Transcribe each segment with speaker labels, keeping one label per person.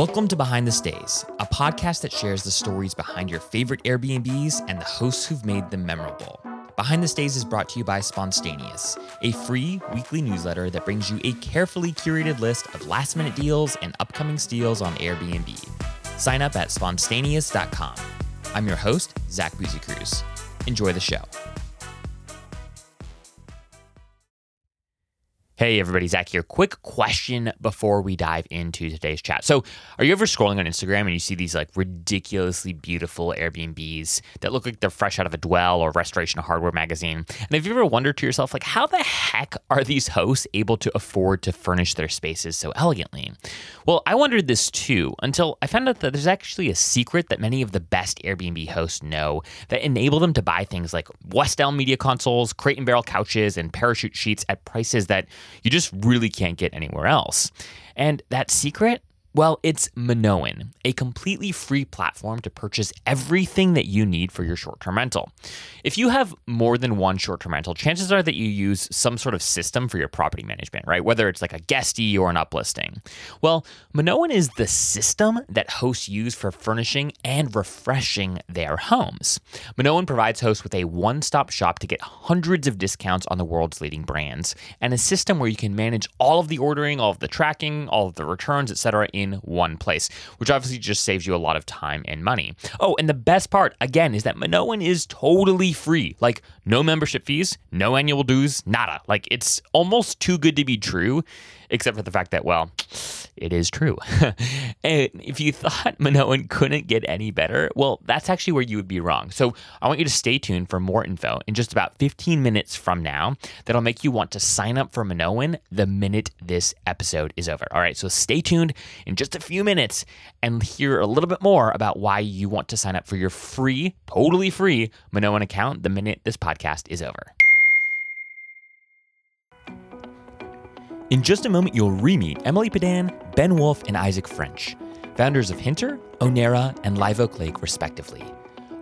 Speaker 1: Welcome to Behind the Stays, a podcast that shares the stories behind your favorite Airbnbs and the hosts who've made them memorable. Behind the Stays is brought to you by Sponstayneous, a free weekly newsletter that brings you a carefully curated list of last minute deals and upcoming steals on Airbnb. Sign up at sponstayneous.com. I'm your host, Zach Busekrus. Enjoy the show. Hey everybody, Zach here. Quick question before we dive into today's chat. So, are you ever scrolling on Instagram and you see these like ridiculously beautiful Airbnbs that look like they're fresh out of a Dwell or Restoration Hardware magazine? And have you ever wondered to yourself, like, how the heck are these hosts able to afford to furnish their spaces so elegantly? Well, I wondered this too until I found out that there's actually a secret that many of the best Airbnb hosts know that enable them to buy things like West Elm media consoles, crate and barrel couches, and parachute sheets at prices that you just really can't get anywhere else. And that secret well, it's Minoan, a completely free platform to purchase everything that you need for your short term rental. If you have more than one short term rental, chances are that you use some sort of system for your property management, right? Whether it's like a guesty or an uplisting. Well, Minoan is the system that hosts use for furnishing and refreshing their homes. Minoan provides hosts with a one stop shop to get hundreds of discounts on the world's leading brands and a system where you can manage all of the ordering, all of the tracking, all of the returns, etc in one place, which obviously just saves you a lot of time and money. Oh, and the best part, again, is that Minoan is totally free. Like, no membership fees, no annual dues, nada. Like, it's almost too good to be true except for the fact that, well, it is true. and if you thought Minoan couldn't get any better, well, that's actually where you would be wrong. So I want you to stay tuned for more info in just about 15 minutes from now that'll make you want to sign up for Minoan the minute this episode is over. All right, so stay tuned in just a few minutes and hear a little bit more about why you want to sign up for your free, totally free Minoan account the minute this podcast is over. In just a moment, you'll re-meet Emily Padan, Ben Wolff, and Isaac French, founders of Hinter, Onera, and Live Oak Lake, respectively.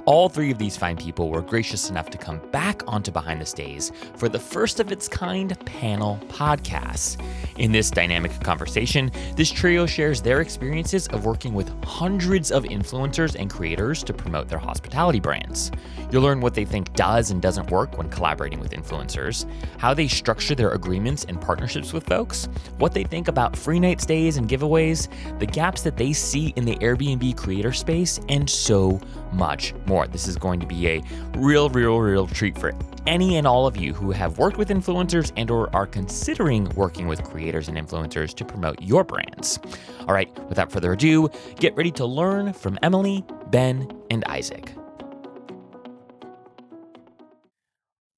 Speaker 1: All three of these fine people were gracious enough to come back onto Behind the Stays for the first of its kind panel podcast. In this dynamic conversation, this trio shares their experiences of working with hundreds of influencers and creators to promote their hospitality brands. You'll learn what they think does and doesn't work when collaborating with influencers, how they structure their agreements and partnerships with folks, what they think about free night stays and giveaways, the gaps that they see in the Airbnb creator space, and so much more. This is going to be a real, real, real treat for any and all of you who have worked with influencers and or are considering working with creators and influencers to promote your brands. All right, without further ado, get ready to learn from Emily, Ben, and Isaac.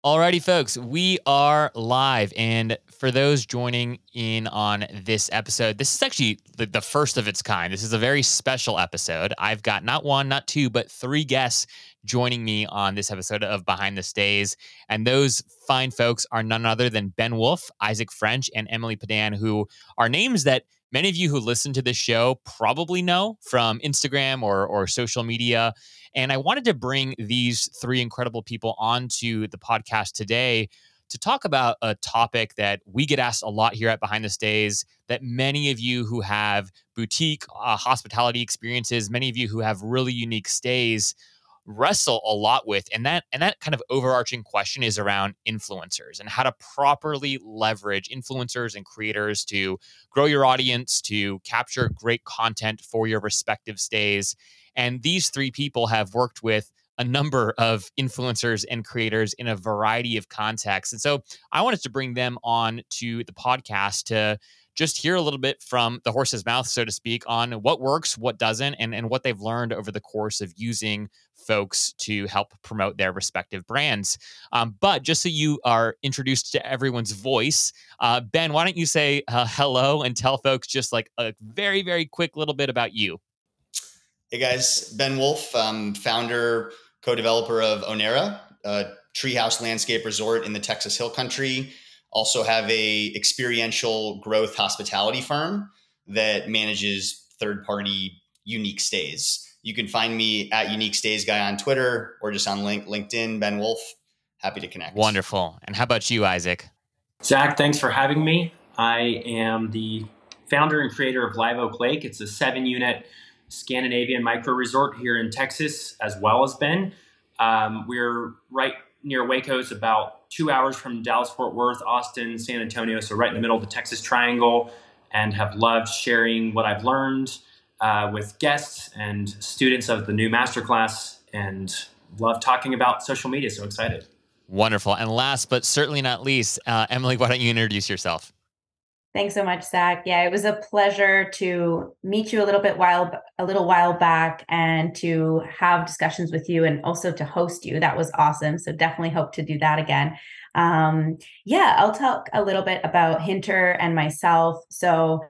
Speaker 1: Alrighty, folks, we are live. And for those joining in on this episode, this is actually the, the, first of its kind. This is a very special episode. I've got not one, not two, but three guests joining me on this episode of Behind the Stays. And those fine folks are none other than Ben Wolff, Isaac French, and Emily Padan, who are names that many of you who listen to this show probably know from Instagram or, or social media. And I wanted to bring these three incredible people onto the podcast today to talk about a topic that we get asked a lot here at Behind the Stays that many of you who have boutique uh, hospitality experiences, many of you who have really unique stays wrestle a lot with. And that and that kind of overarching question is around influencers and how to properly leverage influencers and creators to grow your audience to capture great content for your respective stays and these three people have worked with a number of influencers and creators in a variety of contexts. And so I wanted to bring them on to the podcast to just hear a little bit from the horse's mouth, so to speak, on what works, what doesn't, and, and what they've learned over the course of using folks to help promote their respective brands. Um, but just so you are introduced to everyone's voice, uh, Ben, why don't you say uh, hello and tell folks just like a very, very quick little bit about you?
Speaker 2: Hey guys, Ben Wolff, um, founder, co-developer of Onera, a treehouse landscape resort in the Texas Hill Country. Also have a experiential growth hospitality firm that manages third-party unique stays. You can find me at Unique Stays Guy on Twitter or just on link, LinkedIn, Ben Wolff. Happy to connect.
Speaker 1: Wonderful. And how about you, Isaac?
Speaker 3: Zach, thanks for having me. I am the founder and creator of Live Oak Lake. It's a seven unit Scandinavian micro resort here in Texas, as well as Ben. Um, we're right near Waco. It's about two hours from Dallas, Fort Worth, Austin, San Antonio. So, right in the middle of the Texas Triangle, and have loved sharing what I've learned uh, with guests and students of the new masterclass and love talking about social media. So excited.
Speaker 1: Wonderful. And last but certainly not least, uh, Emily, why don't you introduce yourself?
Speaker 4: Thanks so much, Zach. Yeah, it was a pleasure to meet you a little bit while a little while back and to have discussions with you and also to host you. That was awesome. So definitely hope to do that again. Um, yeah, I'll talk a little bit about Hinter and myself. So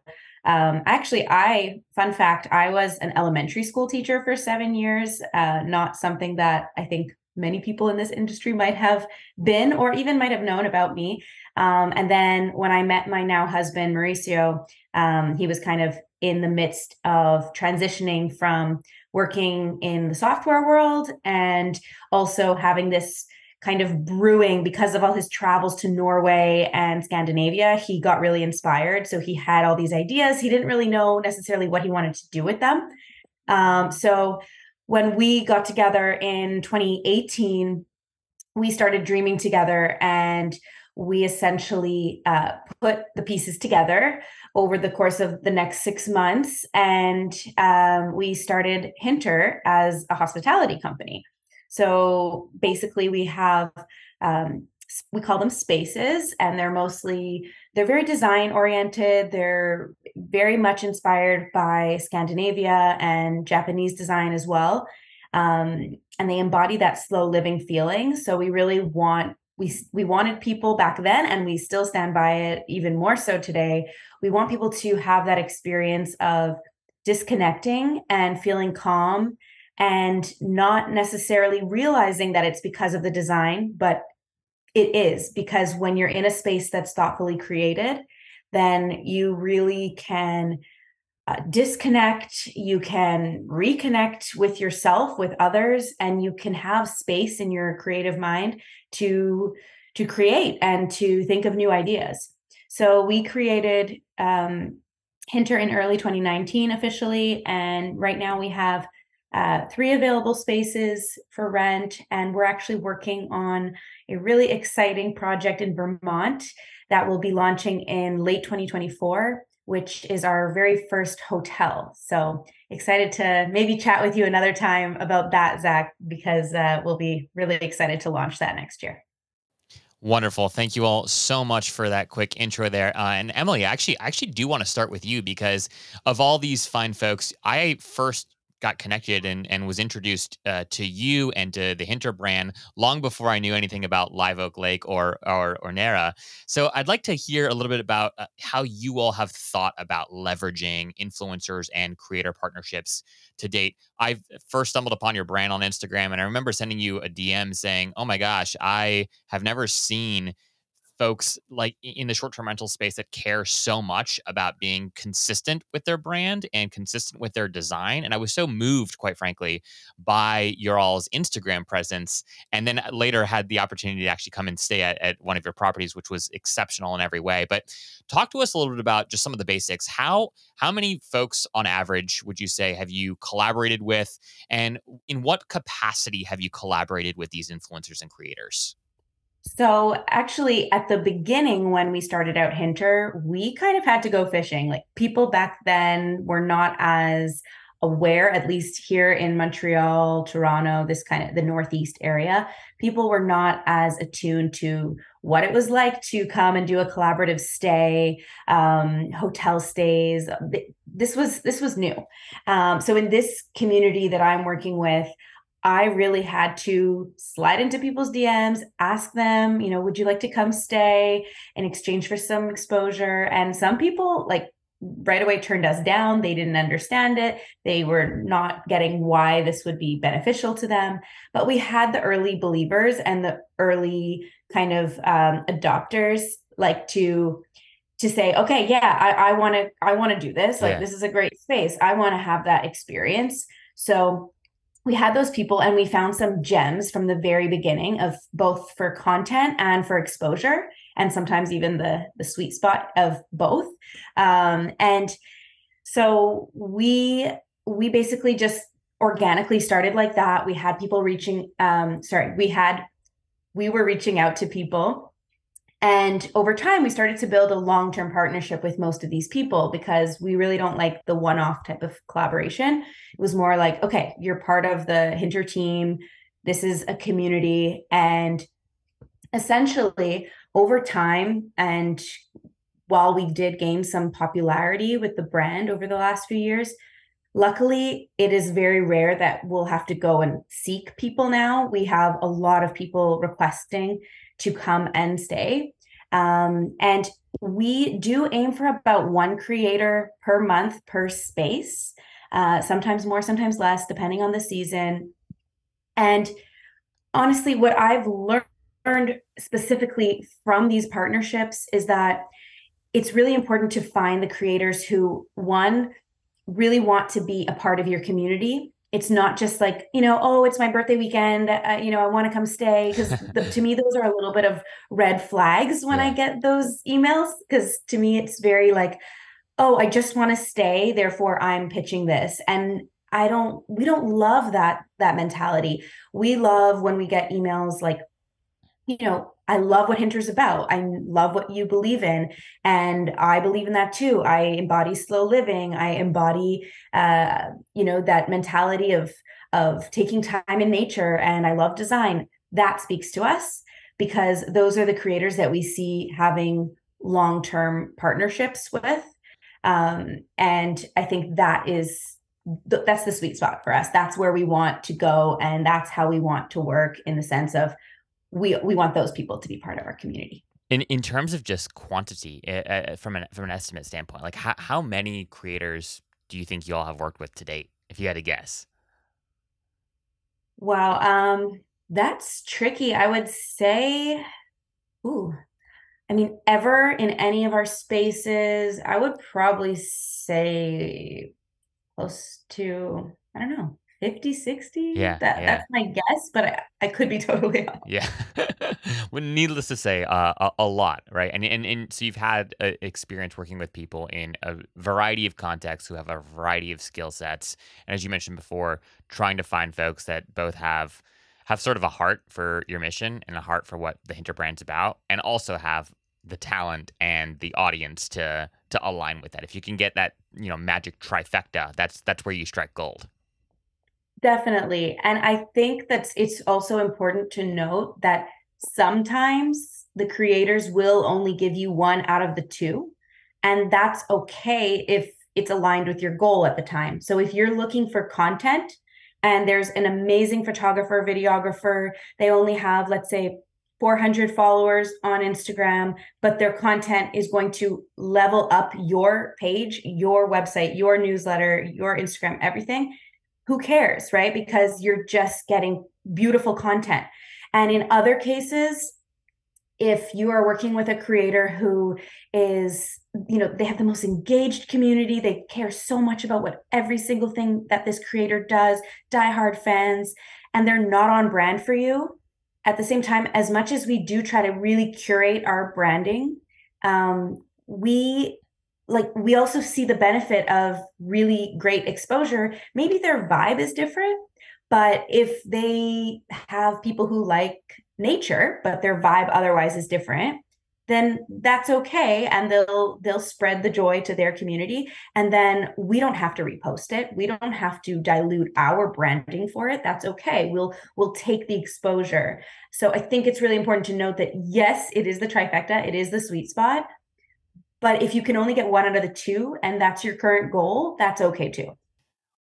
Speaker 4: um, actually, I fun fact, I was an elementary school teacher for seven years. Uh, not something that I think many people in this industry might have been or even might have known about me. Um, and then when I met my now husband, Mauricio, um, he was kind of in the midst of transitioning from working in the software world and also having this kind of brewing because of all his travels to Norway and Scandinavia. He got really inspired. So he had all these ideas. He didn't really know necessarily what he wanted to do with them. Um, so when we got together in 2018, we started dreaming together and we essentially uh, put the pieces together over the course of the next six months and um, we started hinter as a hospitality company so basically, we have um, we call them spaces, and they're mostly they're very design oriented. They're very much inspired by Scandinavia and Japanese design as well, um, and they embody that slow living feeling. So we really want we we wanted people back then and we still stand by it even more so today. We want people to have that experience of disconnecting and feeling calm and not necessarily realizing that it's because of the design, but it is because when you're in a space that's thoughtfully created, then you really can uh, disconnect, you can reconnect with yourself, with others, and you can have space in your creative mind to to create and to think of new ideas. So we created um, Hinter in early 2019 officially, and right now we have uh, three available spaces for rent. And we're actually working on a really exciting project in Vermont that will be launching in late 2024, which is our very first hotel. So excited to maybe chat with you another time about that, Zach, because uh, we'll be really excited to launch that next year.
Speaker 1: Wonderful. Thank you all so much for that quick intro there. Uh, and Emily, actually, I actually do want to start with you because of all these fine folks, I first got connected and, and was introduced uh, to you and to the Hinter brand long before I knew anything about Live Oak Lake or or, or Nera. So I'd like to hear a little bit about uh, how you all have thought about leveraging influencers and creator partnerships to date. I first stumbled upon your brand on Instagram and I remember sending you a DM saying, "Oh my gosh, I have never seen." Folks like in the short term rental space that care so much about being consistent with their brand and consistent with their design. And I was so moved, quite frankly, by your all's Instagram presence. And then uh, later had the opportunity to actually come and stay at, at one of your properties, which was exceptional in every way. But talk to us a little bit about just some of the basics. How how many folks on average would you say have you collaborated with? And in what capacity have you collaborated with these influencers and creators?
Speaker 4: So, actually, at the beginning, when we started out Hinter, we kind of had to go fishing. Like, people back then were not as aware, at least here in Montreal, Toronto, this kind of the Northeast area, people were not as attuned to what it was like to come and do a collaborative stay, um, hotel stays. This was this was new. Um, so in this community that I'm working with, I really had to slide into people's DMs, ask them, you know, would you like to come stay in exchange for some exposure? And some people, like, right away turned us down. They didn't understand it. They were not getting why this would be beneficial to them. But we had the early believers and the early kind of um, adopters, like to to say okay yeah i want to i want to do this like yeah. this is a great space i want to have that experience so we had those people and we found some gems from the very beginning of both for content and for exposure and sometimes even the the sweet spot of both. Um, and so we we basically just organically started like that. We had people reaching. Um, sorry, we had we were reaching out to people and over time, we started to build a long term partnership with most of these people because we really don't like the one off type of collaboration. It was more like, okay, you're part of the Hinter team. This is a community. And essentially, over time, and while we did gain some popularity with the brand over the last few years, luckily it is very rare that we'll have to go and seek people now. We have a lot of people requesting to come and stay. Um, and we do aim for about one creator per month per space, uh, sometimes more, sometimes less, depending on the season. And honestly, what I've learned specifically from these partnerships is that it's really important to find the creators who, one, really want to be a part of your community it's not just like you know oh it's my birthday weekend uh, you know i want to come stay because to me those are a little bit of red flags when yeah. i get those emails because to me it's very like oh i just want to stay therefore i'm pitching this and i don't we don't love that that mentality we love when we get emails like you know I love what Hinter's about. I love what you believe in. And I believe in that too. I embody slow living. I embody, uh, you know, that mentality of, of taking time in nature. And I love design. That speaks to us because those are the creators that we see having long-term partnerships with. Um, and I think that is that's the sweet spot for us. That's where we want to go. And that's how we want to work in the sense of we we want those people to be part of our community.
Speaker 1: In in terms of just quantity, uh, from an from an estimate standpoint, like how how many creators do you think you all have worked with to date? If you had to guess.
Speaker 4: Wow, um, that's tricky. I would say, ooh, I mean, ever in any of our spaces, I would probably say close to I don't know 50 60
Speaker 1: yeah,
Speaker 4: that,
Speaker 1: yeah.
Speaker 4: that's my guess but i, I could be totally off
Speaker 1: yeah. Well needless to say uh, a, a, lot right? And, and and so you've had experience working with people in a variety of contexts who have a variety of skill sets. And as you mentioned before trying to find folks that both have have sort of a heart for your mission and a heart for what the hinter brand's about and also have the talent and the audience to to align with that. If you can get that you know magic trifecta that's that's where you strike gold
Speaker 4: Definitely. And I think that it's also important to note that sometimes the creators will only give you one out of the two. And that's okay if it's aligned with your goal at the time. So if you're looking for content and there's an amazing photographer, videographer, they only have, let's say, 400 followers on Instagram, but their content is going to level up your page, your website, your newsletter, your Instagram, everything who cares, right? Because you're just getting beautiful content. And in other cases, if you are working with a creator who is, you know, they have the most engaged community, they care so much about what every single thing that this creator does, diehard fans, and they're not on brand for you. At the same time, as much as we do try to really curate our branding, um, we like we also see the benefit of really great exposure. Maybe their vibe is different but if they have people who like nature but their vibe otherwise is different then that's okay and they'll they'll spread the joy to their community. And then we don't have to repost it. We don't have to dilute our branding for it. That's okay. We'll we'll take the exposure. So i think it's really important to note that yes it is the trifecta. It is the sweet spot but if you can only get one out of the two and that's your current goal, that's okay too.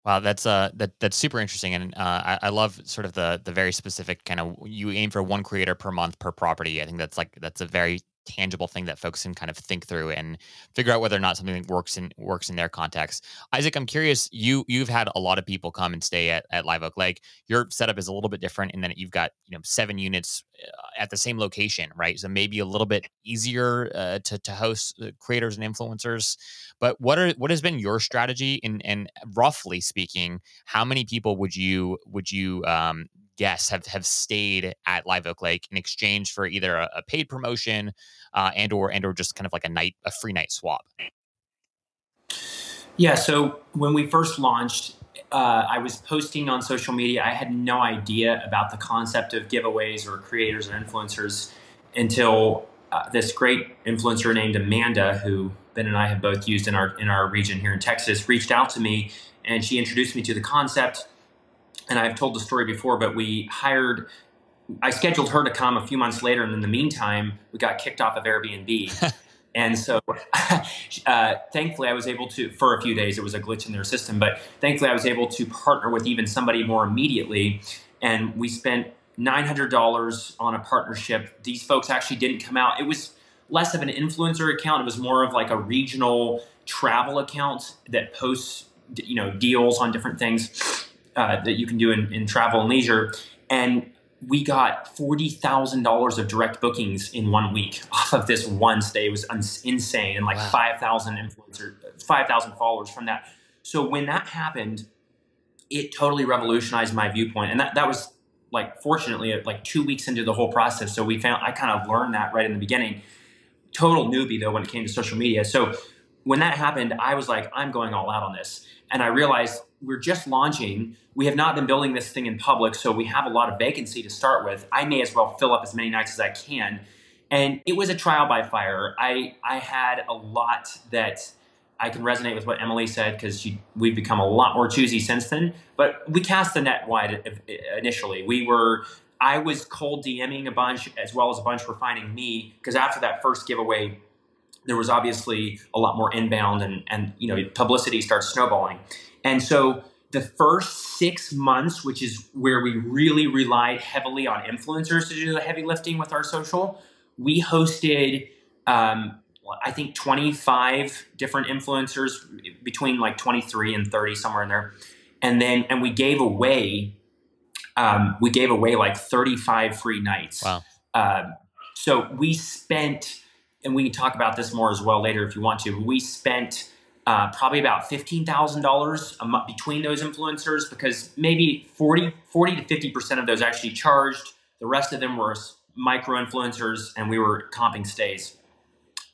Speaker 1: Wow, that's uh that that's super interesting, and uh, I, I love sort of the the very specific kind of you aim for one creator per month per property. I think that's like that's a very tangible thing that folks can kind of think through and figure out whether or not something works in works in their context. Isaac, I'm curious. You you've had a lot of people come and stay at, at Live Oak Lake. Your setup is a little bit different in that you've got you know seven units uh, at the same location, right? So maybe a little bit easier uh, to to host uh, creators and influencers. But what are what has been your strategy? And and roughly speaking, how many people would you would you um, guests have have stayed at Live Oak Lake in exchange for either a, a paid promotion uh, and or and or just kind of like a night a free night swap?
Speaker 3: Yeah. So when we first launched, uh, I was posting on social media. I had no idea about the concept of giveaways or creators or influencers until uh, this great influencer named Amanda, who Ben and I have both used in our in our region here in Texas, reached out to me and she introduced me to the concept. And I've told the story before, but we hired. I scheduled her to come a few months later, and in the meantime, we got kicked off of Airbnb. And so, uh, thankfully, I was able to, for a few days, it was a glitch in their system, but thankfully, I was able to partner with even somebody more immediately. And we spent $900 on a partnership. These folks actually didn't come out. It was less of an influencer account, it was more of like a regional travel account that posts, you know, deals on different things uh, that you can do in, in travel and leisure. And we got $40,000 of direct bookings in one week off of this one stay. It was insane. And like wow. 5,000 influencers, 5,000 followers from that. So when that happened, it totally revolutionized my viewpoint. And that, that was like, fortunately, like two weeks into the whole process. So we found, I kind of learned that right in the beginning. Total newbie though, when it came to social media. So when that happened, I was like, I'm going all out on this. And I realized we're just launching. We have not been building this thing in public, so we have a lot of vacancy to start with. I may as well fill up as many nights as I can. And it was a trial by fire. I I had a lot that I can resonate with what Emily said because we've become a lot more choosy since then. But we cast the net wide uh, initially. We were I was cold DMing a bunch as well as a bunch were finding me because after that first giveaway, there was obviously a lot more inbound and and you know publicity starts snowballing. And so the first six months, which is where we really relied heavily on influencers to do the heavy lifting with our social, we hosted, um, I think, 25 different influencers between like 23 and 30, somewhere in there. And then, and we gave away, um, we gave away like 35 free nights.
Speaker 1: Wow.
Speaker 3: Um, so we spent, and we can talk about this more as well later if you want to, we spent uh, probably about $15,000 between those influencers because maybe 40, 40 to 50% of those actually charged. The rest of them were micro influencers and we were comping stays.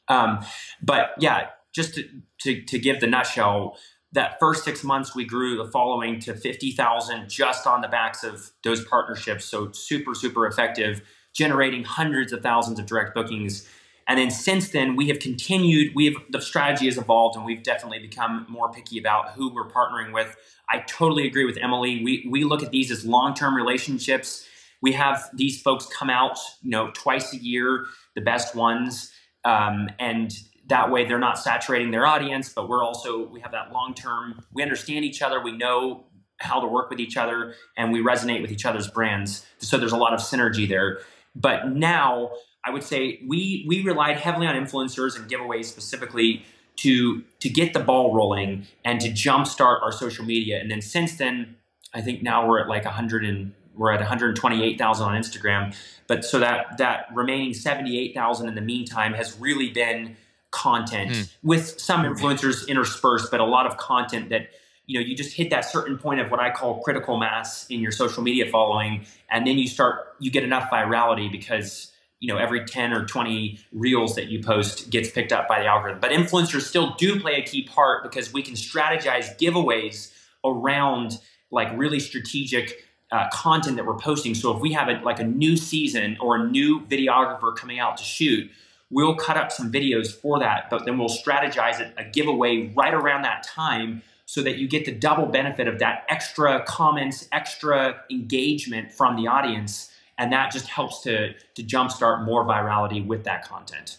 Speaker 3: Um, but yeah, just to, to, to give the nutshell, that first six months we grew the following to 50,000 just on the backs of those partnerships. So super, super effective, generating hundreds of thousands of direct bookings and then since then, we have continued. We have the strategy has evolved, and we've definitely become more picky about who we're partnering with. I totally agree with Emily. We we look at these as long term relationships. We have these folks come out, you know, twice a year, the best ones, um, and that way they're not saturating their audience. But we're also we have that long term. We understand each other. We know how to work with each other, and we resonate with each other's brands. So there's a lot of synergy there. But now I would say we we relied heavily on influencers and giveaways specifically to to get the ball rolling and to jumpstart our social media. And then since then, I think now we're at like 100 and we're at 128,000 on Instagram. But so that that remaining 78,000 in the meantime has really been content mm. with some influencers interspersed, but a lot of content that you know you just hit that certain point of what I call critical mass in your social media following, and then you start you get enough virality because you know every 10 or 20 reels that you post gets picked up by the algorithm. But influencers still do play a key part because we can strategize giveaways around like really strategic uh, content that we're posting. So if we have a, like a new season or a new videographer coming out to shoot we'll cut up some videos for that but then we'll strategize it a giveaway right around that time so that you get the double benefit of that extra comments extra engagement from the audience and that just helps to to jumpstart more virality with that content.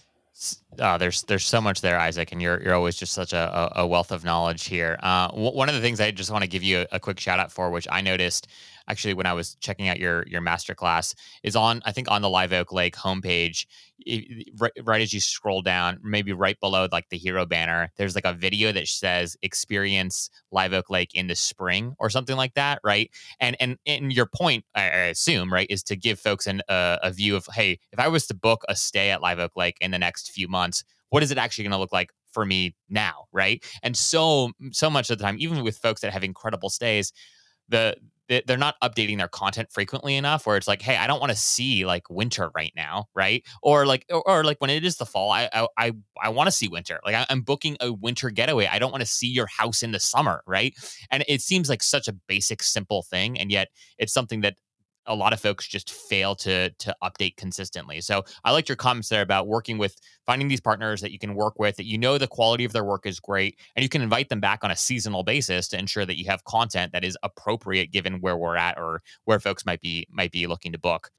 Speaker 1: Uh, there's there's so much there, Isaac, and you're you're always just such a, a wealth of knowledge here. Uh, w- one of the things I just want to give you a, a, quick shout out for, which I noticed actually when I was checking out your your masterclass, is on I think on the Live Oak Lake homepage. Right, right, as you scroll down, maybe right below like the hero banner, there's like a video that says "Experience Live Oak Lake in the spring" or something like that, right? And and and your point, I, assume, right, is to give folks an, uh, a view of, hey, if I was to book a stay at Live Oak Lake in the next few months, what is it actually going to look like for me now, right? And so so much of the time, even with folks that have incredible stays, the they're not updating their content frequently enough where it's like hey i don't want to see like winter right now right? Or like or, or like when it is the fall i i i, want to see winter. Like i'm booking a winter getaway. I don't want to see your house in the summer right? And it seems like such a basic simple thing and yet it's something that a lot of folks just fail to to update consistently. So I liked your comments there about working with finding these partners that you can work with that you know the quality of their work is great and you can invite them back on a seasonal basis to ensure that you have content that is appropriate given where we're at or where folks might be might be looking to book.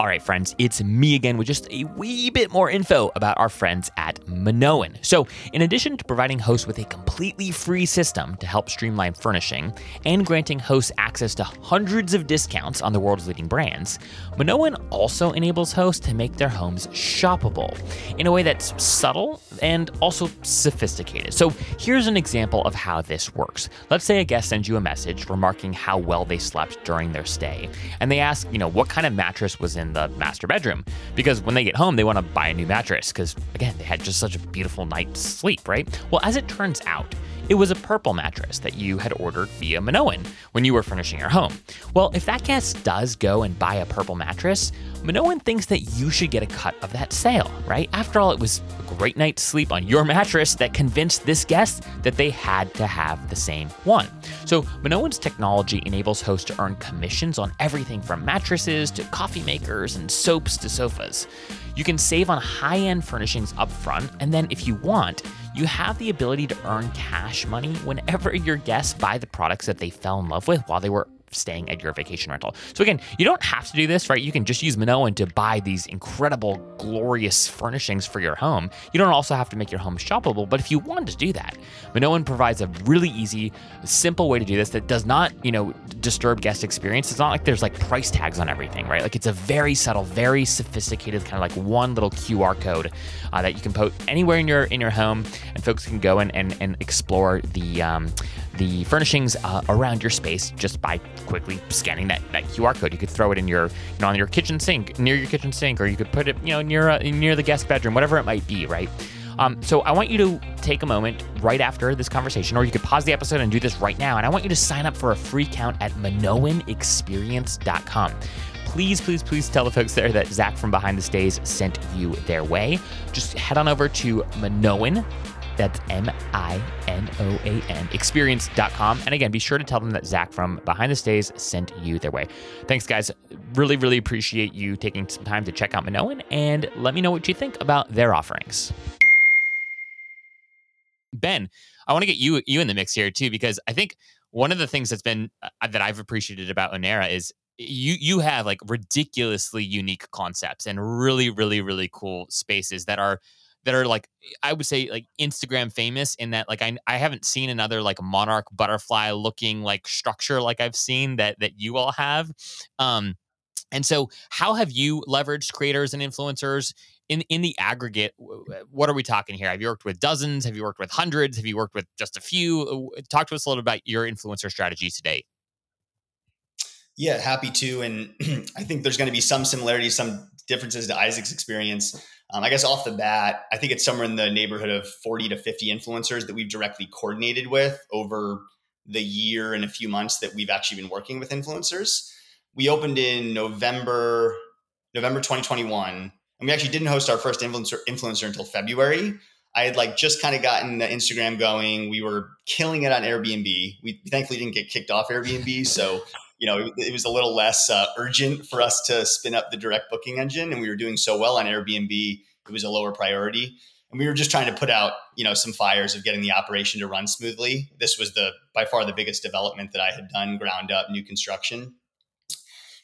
Speaker 1: All right, friends, it's me again with just a wee bit more info about our friends at Minoan. So, in addition to providing hosts with a completely free system to help streamline furnishing and granting hosts access to hundreds of discounts on the world's leading brands, Minoan also enables hosts to make their homes shoppable in a way that's subtle and also sophisticated. So, here's an example of how this works. Let's say a guest sends you a message remarking how well they slept during their stay, and they ask, you know, what kind of mattress was in in the master bedroom because when they get home, they want to buy a new mattress because, again, they had just such a beautiful night's sleep, right? Well, as it turns out, it was a purple mattress that you had ordered via Minoan when you were furnishing your home. Well, if that guest does go and buy a purple mattress, Minoan thinks that you should get a cut of that sale, right? After all, it was a great night's sleep on your mattress that convinced this guest that they had to have the same one. So, Minoan's technology enables hosts to earn commissions on everything from mattresses to coffee makers and soaps to sofas. You can save on high end furnishings up front, and then if you want, you have the ability to earn cash money whenever your guests buy the products that they fell in love with while they were staying at your vacation rental. So again, you don't have to do this, right? You can just use Minoan to buy these incredible, glorious furnishings for your home. You don't also have to make your home shoppable, but if you want to do that, Minoan provides a really easy, simple way to do this that does not, you know, disturb guest experience. It's not like there's like price tags on everything, right? Like it's a very subtle, very sophisticated kind of like one little QR code uh, that you can put anywhere in your in your home, and folks can go and and, and explore the um, the furnishings uh, around your space just by quickly scanning that, that QR code. You could throw it in your, you know, on your kitchen sink, near your kitchen sink, or you could put it, you know, near uh, near the guest bedroom, whatever it might be, right? Um, so I want you to take a moment right after this conversation, or you could pause the episode and do this right now. And I want you to sign up for a free count at MinoanExperience.com please, please, please tell the folks there that Zach from Behind the Stays sent you their way. Just head on over to Minoan, that's M I N O A N, experience.com. And again, be sure to tell them that Zach from Behind the Stays sent you their way. Thanks, guys. Really, really appreciate you taking some time to check out Minoan and let me know what you think about their offerings. Ben, I want to get you you in the mix here too, because I think one of the things that's been uh, that I've appreciated about Onera is you you have like ridiculously unique concepts and really really really cool spaces that are that are like I would say like Instagram famous in that like I I haven't seen another like monarch butterfly looking like structure like I've seen that that you all have. Um and so how have you leveraged creators and influencers in in the aggregate? What are we talking here? Have you worked with dozens? Have you worked with hundreds? Have you worked with just a few? Talk to us a little about your influencer strategy today
Speaker 2: yeah happy to and i think there's going to be some similarities some differences to isaac's experience um, I guess off the bat, I think it's somewhere in the neighborhood of 40 to 50 influencers that we've directly coordinated with over the year and a few months that we've actually been working with influencers. We opened in November, November 2021, and we actually didn't host our first influencer influencer until February. I had like just kind of gotten the Instagram going. We were killing it on Airbnb. We thankfully didn't get kicked off Airbnb, so you know, it, was a little less uh, urgent for us to spin up the direct booking engine, and we were doing so well on Airbnb, it was a lower priority. And we were just trying to put out, you know, some fires of getting the operation to run smoothly. This was the by far the biggest development that I had done, ground up, new construction.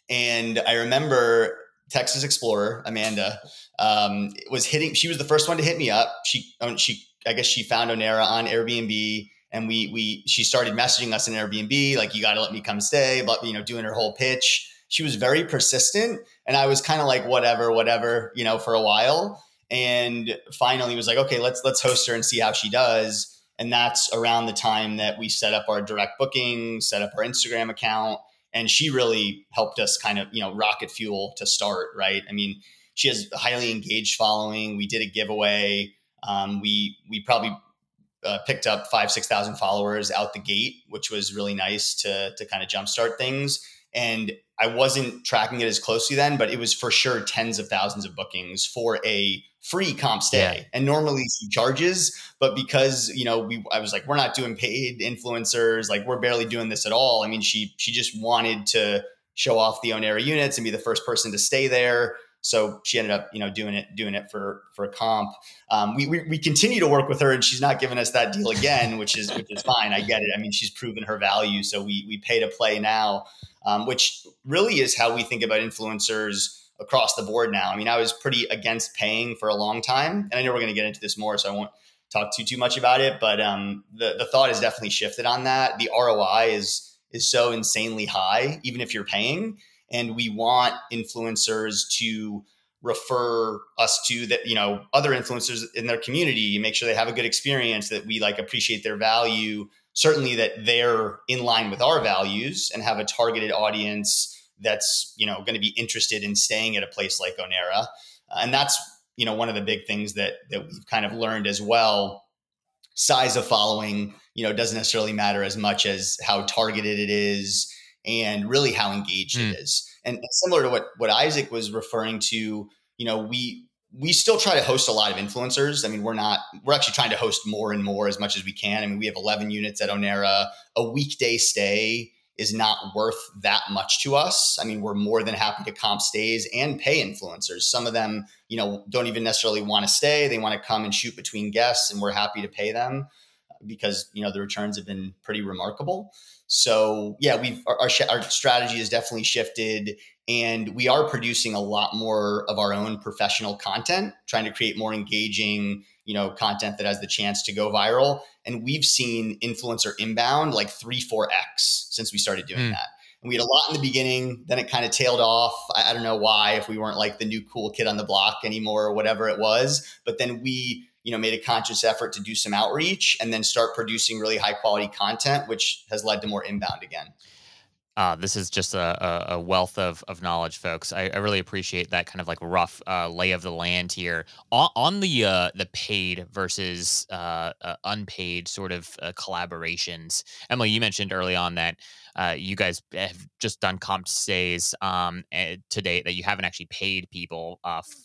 Speaker 2: And I remember Texas Explorer Amanda um, was hitting. She was the first one to hit me up. She um, she I guess she found Onera on Airbnb and we we she started messaging us in Airbnb like you got to let me come stay, but you know doing her whole pitch. She was very persistent, and I was kind of like whatever, whatever, you know, for a while. And finally, was like, okay, let's let's host her and see how she does. And that's around the time that we set up our direct booking, set up our Instagram account, and she really helped us kind of you know rocket fuel to start. Right? I mean, she has a highly engaged following. We did a giveaway. Um, we we probably uh, picked up five six thousand followers out the gate, which was really nice to to kind of jumpstart things. And I wasn't tracking it as closely then, but it was for sure tens of thousands of bookings for a free comp stay. Yeah. And normally she charges, but because, you know, we I was like, we're not doing paid influencers, like we're barely doing this at all. I mean, she she just wanted to show off the Onera units and be the first person to stay there. So she ended up, you know, doing it, doing it for for a comp. Um, we, we, we continue to work with her, and she's not giving us that deal again, which is which is fine. I get it. I mean, she's proven her value, so we we pay to play now, um, which really is how we think about influencers across the board now. I mean, I was pretty against paying for a long time, and I know we're going to get into this more, so I won't talk too too much about it. But um, the the thought has definitely shifted on that. The ROI is is so insanely high, even if you're paying and we want influencers to refer us to that you know other influencers in their community make sure they have a good experience that we like appreciate their value certainly that they're in line with our values and have a targeted audience that's you know going to be interested in staying at a place like onera. Uh, and that's you know one of the big things that that we've kind of learned as well. Size of following you know doesn't necessarily matter as much as how targeted it is and really how engaged mm. it hmm. And similar to what what Isaac was referring to, you know, we we still try to host a lot of influencers. I mean, we're not we're actually trying to host more and more as much as we can. I mean, we have 11 units at Onera. A weekday stay is not worth that much to us. I mean, we're more than happy to comp stays and pay influencers. Some of them, you know, don't even necessarily want to stay. They want to come and shoot between guests and we're happy to pay them because, you know, the returns have been pretty remarkable. So yeah, we've our, our, our strategy has definitely shifted, and we are producing a lot more of our own professional content, trying to create more engaging, you know, content that has the chance to go viral. And we've seen influencer inbound like three, four x since we started doing mm. that. And we had a lot in the beginning, then it kind of tailed off. I, I don't know why, if we weren't like the new cool kid on the block anymore or whatever it was. But then we you know made a conscious effort to do some outreach and then start producing really high quality content which has led to more inbound again
Speaker 1: uh, this is just a, a, wealth of, of knowledge, folks. I, I, really appreciate that kind of like rough uh, lay of the land here on, on the uh, the paid versus uh, uh, unpaid sort of uh, collaborations. Emily, you mentioned early on that you guys have just done comp stays um, eh, to date that you haven't actually paid people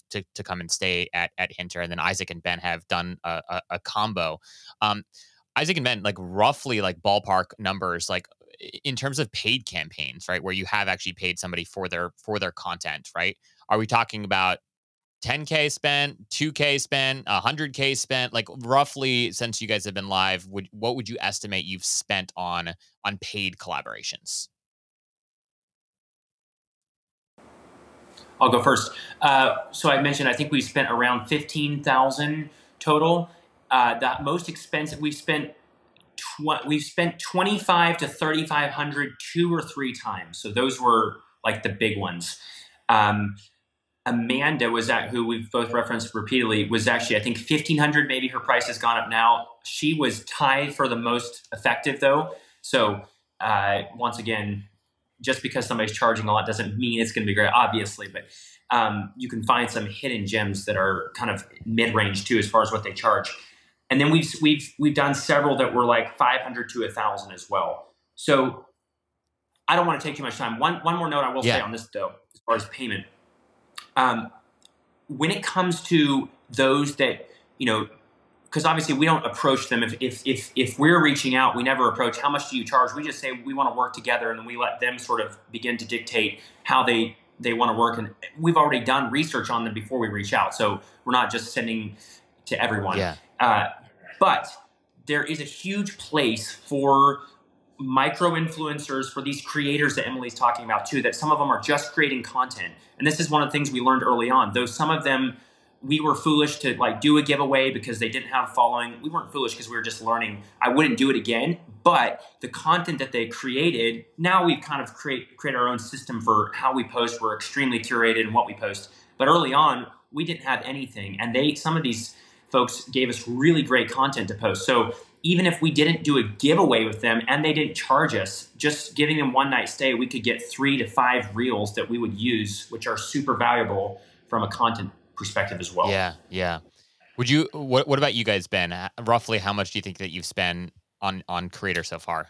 Speaker 1: to, to come and stay at at Hinter, and then Isaac and Ben have done a, a, a combo. Um, Isaac and Ben, like roughly like ballpark numbers, like in terms of paid campaigns, right, where you have actually paid somebody for their for their content, right? Are we talking about 10k spent, 2k spent, 100k spent? Like roughly, since you guys have been live, would what would you estimate you've spent on on paid collaborations?
Speaker 3: I'll go first. Uh, so I mentioned I think we spent around fifteen thousand total. Uh, most expensive we've spent tw- we've spent 25 to 3500 two or three times so those were like the big ones um, amanda was at who we've both referenced repeatedly was actually i think 1500 maybe her price has gone up now. She was tied for the most effective though. So uh, once again just because somebody's charging a lot doesn't mean it's going to be great obviously but um, you can find some hidden gems that are kind of mid-range too as far as what they charge. And then we've we've we've done several that were like 500 to a 1000 as well. So i don't want to take too much time. One one more note i will yeah. say on this though as far as payment um, when it comes to those that you know because obviously we don't approach them. If, if if if we're reaching out we never approach how much do you charge? We just say we want to work together and then we let them sort of begin to dictate how they they want to work and we've already done research on them before we reach out so we're not just sending to everyone.
Speaker 1: Yeah.
Speaker 3: Uh, but there is a huge place for micro influencers, for these creators that Emily's talking about too, that some of them are just creating content. And this is one of the things we learned early on. Though some of them we were foolish to like do a giveaway because they didn't have following. We weren't foolish because we were just learning. I wouldn't do it again. But the content that they created, now we've kind of create create our own system for how we post. We're extremely curated in what we post. But early on, we didn't have anything. And they some of these folks gave us really great content to post. So even if we didn't do a giveaway with them and they didn't charge us, just giving them one night stay, we could get three to five reels that we would use, which are super valuable from a content perspective as well.
Speaker 1: Yeah, yeah. Would you? What What about you guys, Ben? Roughly, how much do you think that you've spent on on creator so far?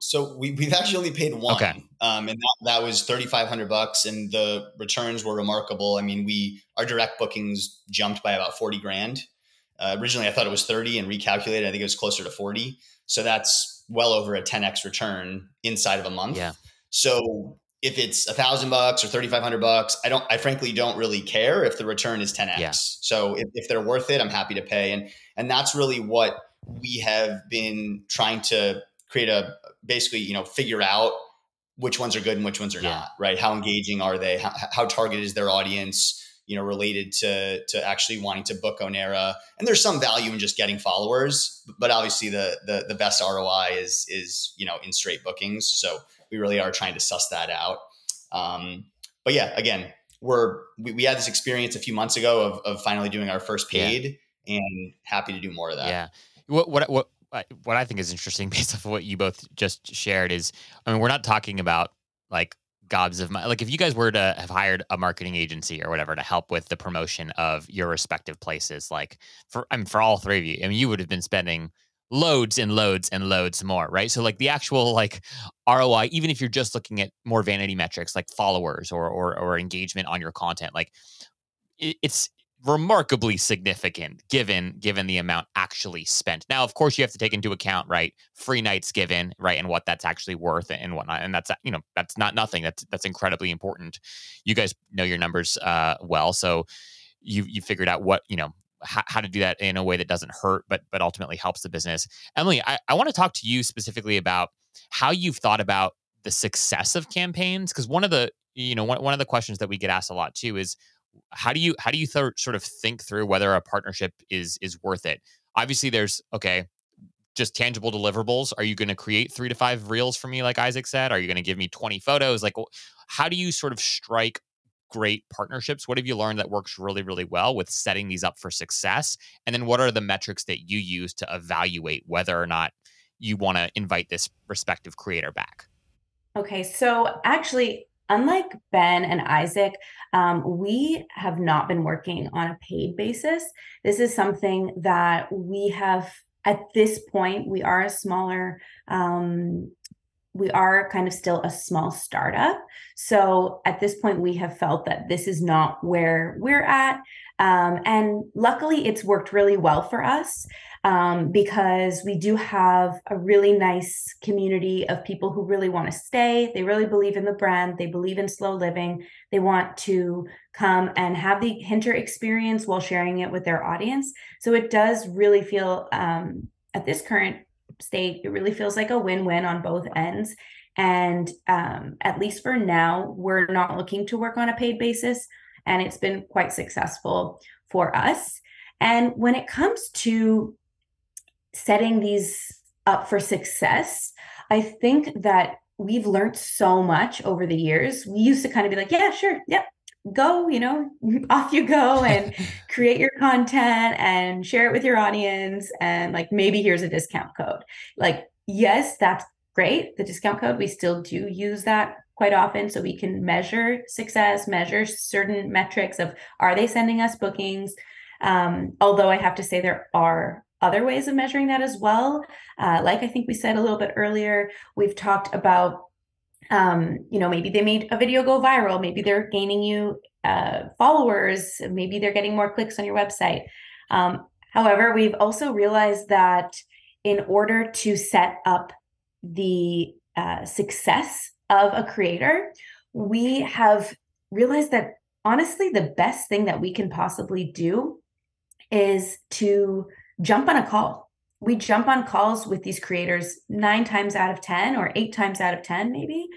Speaker 2: So we, we've actually only paid one,
Speaker 1: okay.
Speaker 2: um, and that, that was thirty five hundred bucks, and the returns were remarkable. I mean, we our direct bookings jumped by about forty grand. Uh, originally, I thought it was thirty, and recalculated, I think it was closer to forty. So that's well over a ten x return inside of a month.
Speaker 1: Yeah.
Speaker 2: So if it's a thousand bucks or thirty five hundred bucks, I don't. I frankly don't really care if the return is ten x.
Speaker 1: Yeah.
Speaker 2: So if, if they're worth it, I'm happy to pay, and and that's really what we have been trying to create a basically you know figure out which ones are good and which ones are
Speaker 1: Yeah.
Speaker 2: not right how engaging are they how, how targeted is their audience you know related to to actually wanting to book onera and there's some value in just getting followers but obviously the the, the best roi is is you know in straight bookings so we really are trying to suss that out um, but yeah again we're we, we had this experience a few months ago of, of finally doing our first
Speaker 1: Yeah.
Speaker 2: paid and happy to do more of that
Speaker 1: Yeah. What what what I- what I think is interesting based off of what you both just shared is I mean we're not talking about like gobs of money. Like if you guys were to have hired a marketing agency or whatever to help with the promotion of your respective places, like for I mean for all three of you, I mean you would have been spending loads and loads and loads more, right? So like the actual like ROI, even if you're just looking at more vanity metrics like followers or or, or engagement on your content, like it's remarkably significant given given the amount actually spent. Now, of course, you have to take into account right free nights given, right, and what that's actually worth and whatnot. And that's you know that's not nothing. That's that's incredibly important. You guys know your numbers uh, well, so you you figured out what you know how, how to do that in a way that doesn't hurt, but but ultimately helps the business. Emily, I, I want to talk to you specifically about how you've thought about the success of campaigns because one of the you know one, one of the questions that we get asked a lot too is how do you how do you th- sort of think through whether a partnership is is worth it? Obviously there's okay just tangible deliverables. Are you going to create three to five reels for me like isaac said? Are you going to give me 20 photos? Like how do you sort of strike great partnerships? What have you learned that works really really well with setting these up for success? And then what are the metrics that you use to evaluate whether or not you want to invite this respective creator back?
Speaker 4: Okay, so actually, unlike Ben and Isaac, um, we have not been working on a paid basis. This is something that we have at this point. We are a smaller, um, we are kind of still a small startup. So at this point, we have felt that this is not where we're at. Um, and luckily, it's worked really well for us um, because we do have a really nice community of people who really want to stay. They really believe in the brand, they believe in slow living. They want to come and have the Hinter experience while sharing it with their audience. So it does really feel, um, at this current state, it really feels like a win win on both ends. And um, at least for now, we're not looking to work on a paid basis. And it's been quite successful for us. And when it comes to setting these up for success, I think that we've learned so much over the years. We used to kind of be like, yeah, sure, yep, go, you know, off you go and create your content and share it with your audience. And like, maybe here's a discount code. Like, yes, that's great. The discount code, we still do use that quite often so we can measure success, measure certain metrics of are they sending us bookings? Um, although I have to say there are other ways of measuring that as well. Uh, like I think we said a little bit earlier, we've talked about, um, you know, maybe they made a video go viral, maybe they're gaining you uh, followers, maybe they're getting more clicks on your website. Um, however, we've also realized that in order to set up the uh, success of a creator, we have realized that honestly, the best thing that we can possibly do is to jump on a call. We jump on calls with these creators nine times out of 10 or eight times out of 10, maybe,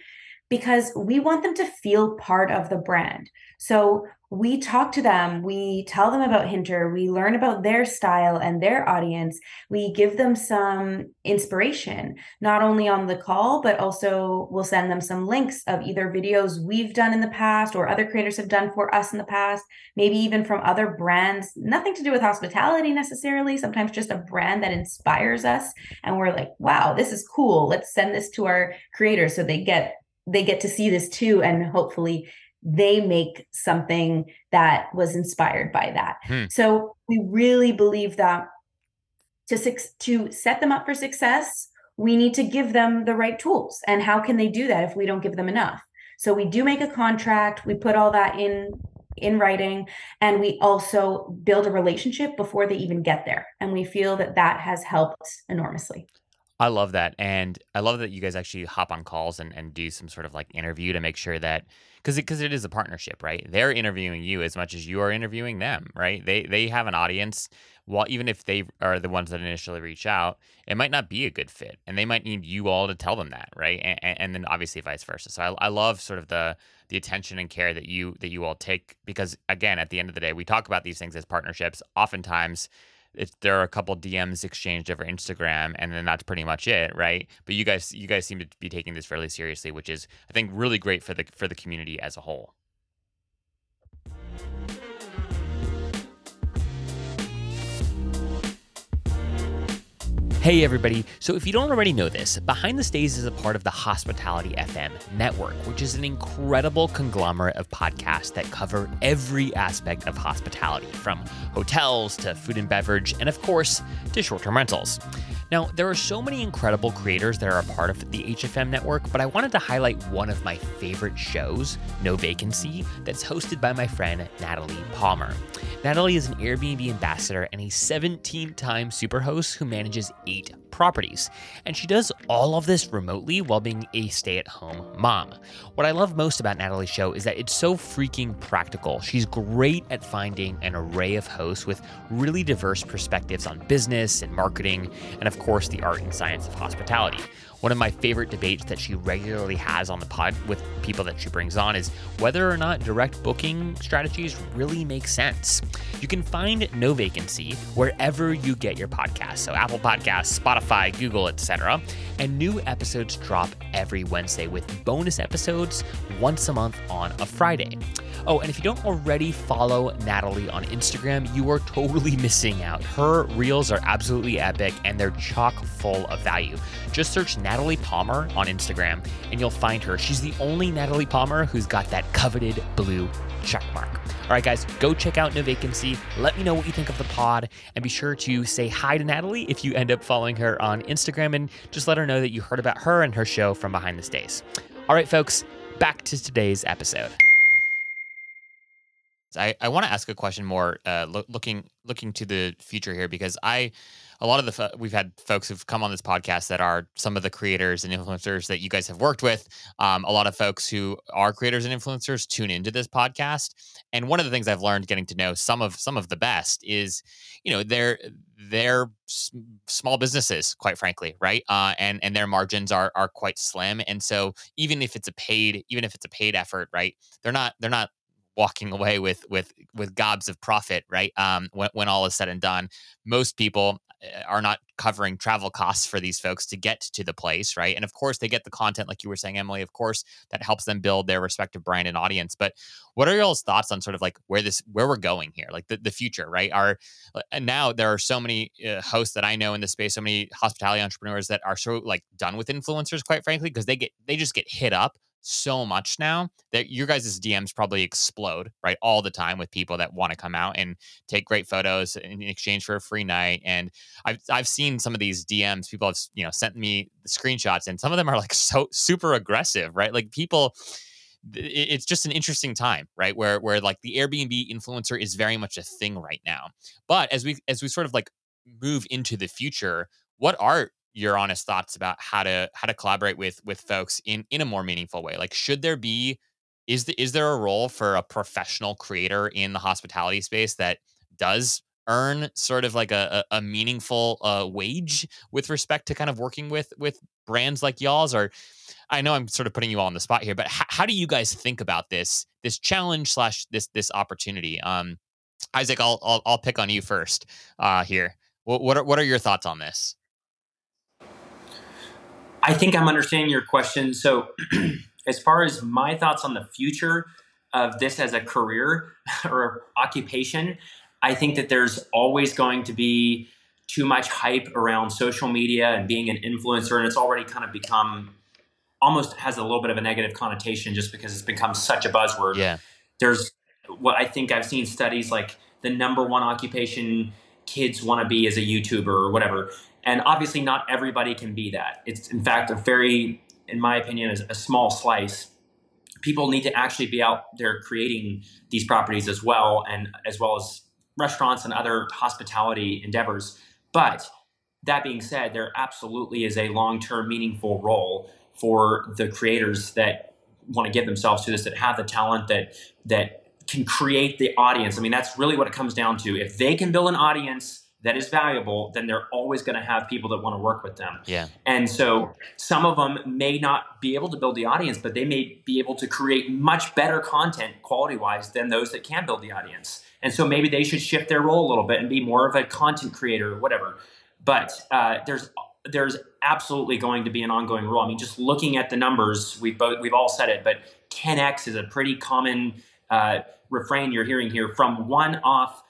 Speaker 4: because we want them to feel part of the brand. So we talk to them, we tell them about Hinter, we learn about their style and their audience. We give them some inspiration, not only on the call, but also we'll send them some links of either videos we've done in the past or other creators have done for us in the past, maybe even from other brands, nothing to do with hospitality necessarily, sometimes just a brand that inspires us. And we're like, wow, this is cool. Let's send this to our creators so they get they get to see this too and hopefully they make something that was inspired by that.
Speaker 1: Hmm.
Speaker 4: So we really believe that to to set them up for success, we need to give them the right tools. And how can they do that if we don't give them enough? So we do make a contract, we put all that in in writing and we also build a relationship before they even get there and we feel that that has helped enormously
Speaker 1: I love that. And I love that you guys actually hop on calls and, and do some sort of like interview to make sure that because because it, it is a partnership, right? They're interviewing you as much as you are interviewing them, right? They they have an audience. Well, even if they are the ones that initially reach out, it might not be a good fit, and they might need you all to tell them that, right? And, and then obviously vice versa. So I, I love sort of the the attention and care that you that you all take because again, at the end of the day, we talk about these things as partnerships. Oftentimes it, there are a couple DMs exchanged over Instagram, and then that's pretty much it, right? But you guys, you guys seem to be taking this fairly seriously, which is, I think, really great for the for the community as a whole. Hey, everybody. So, if you don't already know this, Behind the Stays is a part of the Hospitality FM network, which is an incredible conglomerate of podcasts that cover every aspect of hospitality, from hotels to food and beverage, and of course, to short term rentals. Now, there are so many incredible creators that are a part of the HFM network, but I wanted to highlight one of my favorite shows, No Vacancy, that's hosted by my friend Natalie Palmer. Natalie is an Airbnb ambassador and a 17 time superhost who manages eight properties. And she does all of this remotely while being a stay at home mom. What I love most about Natalie's show is that it's so freaking practical. She's great at finding an array of hosts with really diverse perspectives on business and marketing, and of course, the art and science of hospitality. One of my favorite debates that she regularly has on the pod with people that she brings on is whether or not direct booking strategies really make sense. You can find No Vacancy wherever you get your podcasts, so Apple Podcasts, Spotify, Google, etc. And new episodes drop every Wednesday with bonus episodes once a month on a Friday. Oh, and if you don't already follow Natalie on Instagram, you are totally missing out. Her reels are absolutely epic and they're chock full of value. Just search Natalie Palmer on Instagram and you'll find her. She's the only Natalie Palmer who's got that coveted blue check mark. All right, guys, go check out No Vacancy. Let me know what you think of the pod, and be sure to say hi to Natalie if you end up following her on Instagram, and just let her know that you heard about her and her show from Behind the Stays. All right, folks, back to today's episode. I, I want to ask a question more uh, lo- looking looking to the future here because I a lot of the fo- we've had folks who've come on this podcast that are some of the creators and influencers that you guys have worked with. Um, a lot of folks who are creators and influencers tune into this podcast, and one of the things I've learned getting to know some of some of the best is, you know, they're they're s- small businesses, quite frankly, right? Uh, and and their margins are are quite slim, and so even if it's a paid even if it's a paid effort, right? They're not they're not walking away with with with gobs of profit right um when, when all is said and done most people uh, are not covering travel costs for these folks to get to the place, right? And of course, they get the content, like you were saying, Emily. Of course, that helps them build their respective brand and audience. But what are y'all's thoughts on sort of like where this, where we're going here, like the, the future, right? Are uh, and now there are so many uh, hosts that I know in the space, so many hospitality entrepreneurs that are so like done with influencers, quite frankly, because they get they just get hit up so much now that your guys' DMs probably explode, right? All the time with people that want to come out and take great photos in exchange for a free night. And I've I've seen some of these DMs, people have, you know, sent me the screenshots, and some of them are like so super aggressive, right? Like people it's just an interesting time right where where like the airbnb influencer is very much a thing right now but as we as we sort of like move into the future what are your honest thoughts about how to how to collaborate with with folks in in a more meaningful way? Like should there be is the, is there a role for a professional creator in the hospitality space that does earn sort of like a, a, meaningful uh, wage with respect to kind of working with with brands like y'all's? Or i know i'm sort of putting you all on the spot here but h- how do you guys think about this this challenge slash this this opportunity? Um isaac i'll i'll, I'll pick on you first uh here. What, what are what are your thoughts on this
Speaker 3: I think I'm understanding your question. So, as far as my thoughts on the future of this as a career or occupation, I think that there's always going to be too much hype around social media and being an influencer, and it's already kind of become almost has a little bit of a negative connotation just because it's become such a buzzword.
Speaker 1: Yeah.
Speaker 3: There's what I think I've seen studies like the number one occupation kids want to be as a YouTuber or whatever. And obviously, not everybody can be that. It's, in fact, a very, in my opinion, is a small slice. People need to actually be out there creating these properties as well, and as well as restaurants and other hospitality endeavors. But that being said, there absolutely is a long term meaningful role for the creators that want to give themselves to this, that have the talent, that that can create the audience. I mean, that's really what it comes down to. If they can build an audience that is valuable, then they're always going to have people that want to work with them.
Speaker 1: Yeah.
Speaker 3: And so some of them may not be able to build the audience, but they may be able to create much better content quality wise than those that can build the audience. And so maybe they should shift their role a little bit and be more of a content creator or whatever. But uh, there's there's absolutely going to be an ongoing role. I mean, just looking at the numbers, we've both we've all said it, but 10x is a pretty common uh, refrain you're hearing here from one-off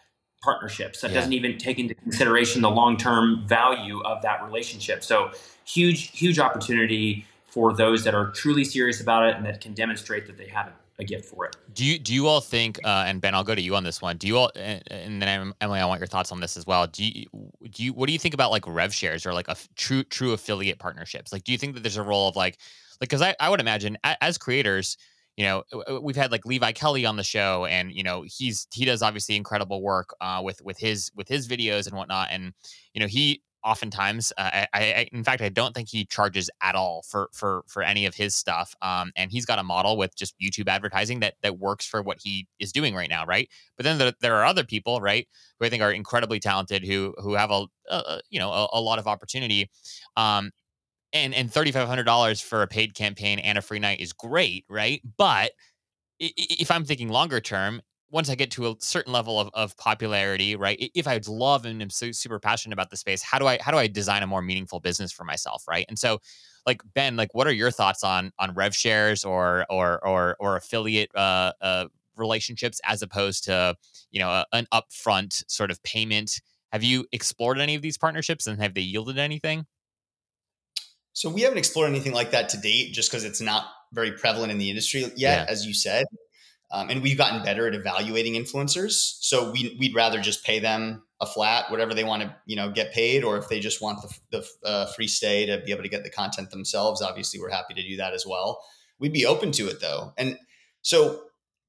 Speaker 3: partnerships that
Speaker 1: Yeah.
Speaker 3: doesn't even take into consideration the long-term value of that relationship. So huge, huge opportunity for those that are truly serious about it and that can demonstrate that they have a gift for it.
Speaker 1: Do you do you all think? Uh, and Ben, I'll go to you on this one. Do you all? And, and then Em- Emily, I want your thoughts on this as well. Do you do you? What do you think about like rev shares or like a f- true true affiliate partnerships? Like, do you think that there's a role of like like because I I would imagine as creators. You know, we've had like Levi Kelly on the show, and you know he's he does obviously incredible work uh, with with his with his videos and whatnot, and you know he oftentimes uh, I, I in fact i don't think he charges at all for for for any of his stuff um and he's got a model with just youtube advertising that that works for what he is doing right now right? But then there, there are other people right who i think are incredibly talented who who have a, a you know a, a lot of opportunity um and and $3500 for a paid campaign and a free night is great right but if i'm thinking longer term once I get to a certain level of, of popularity, right? If I love and am su- super passionate about the space, how do I how do I design a more meaningful business for myself, right? And so, like Ben, like what are your thoughts on on rev shares or or or or affiliate uh, uh, relationships as opposed to you know a, an upfront sort of payment? Have you explored any of these partnerships and have they yielded anything?
Speaker 2: So we haven't explored anything like that to date, just because it's not very prevalent in the industry yet,
Speaker 1: Yeah.
Speaker 2: as you said. Um, and we've gotten better at evaluating influencers. So we, we'd rather just pay them a flat, whatever they want to, you know, get paid, or if they just want the, the uh, free stay to be able to get the content themselves. Obviously, we're happy to do that as well. We'd be open to it though, and so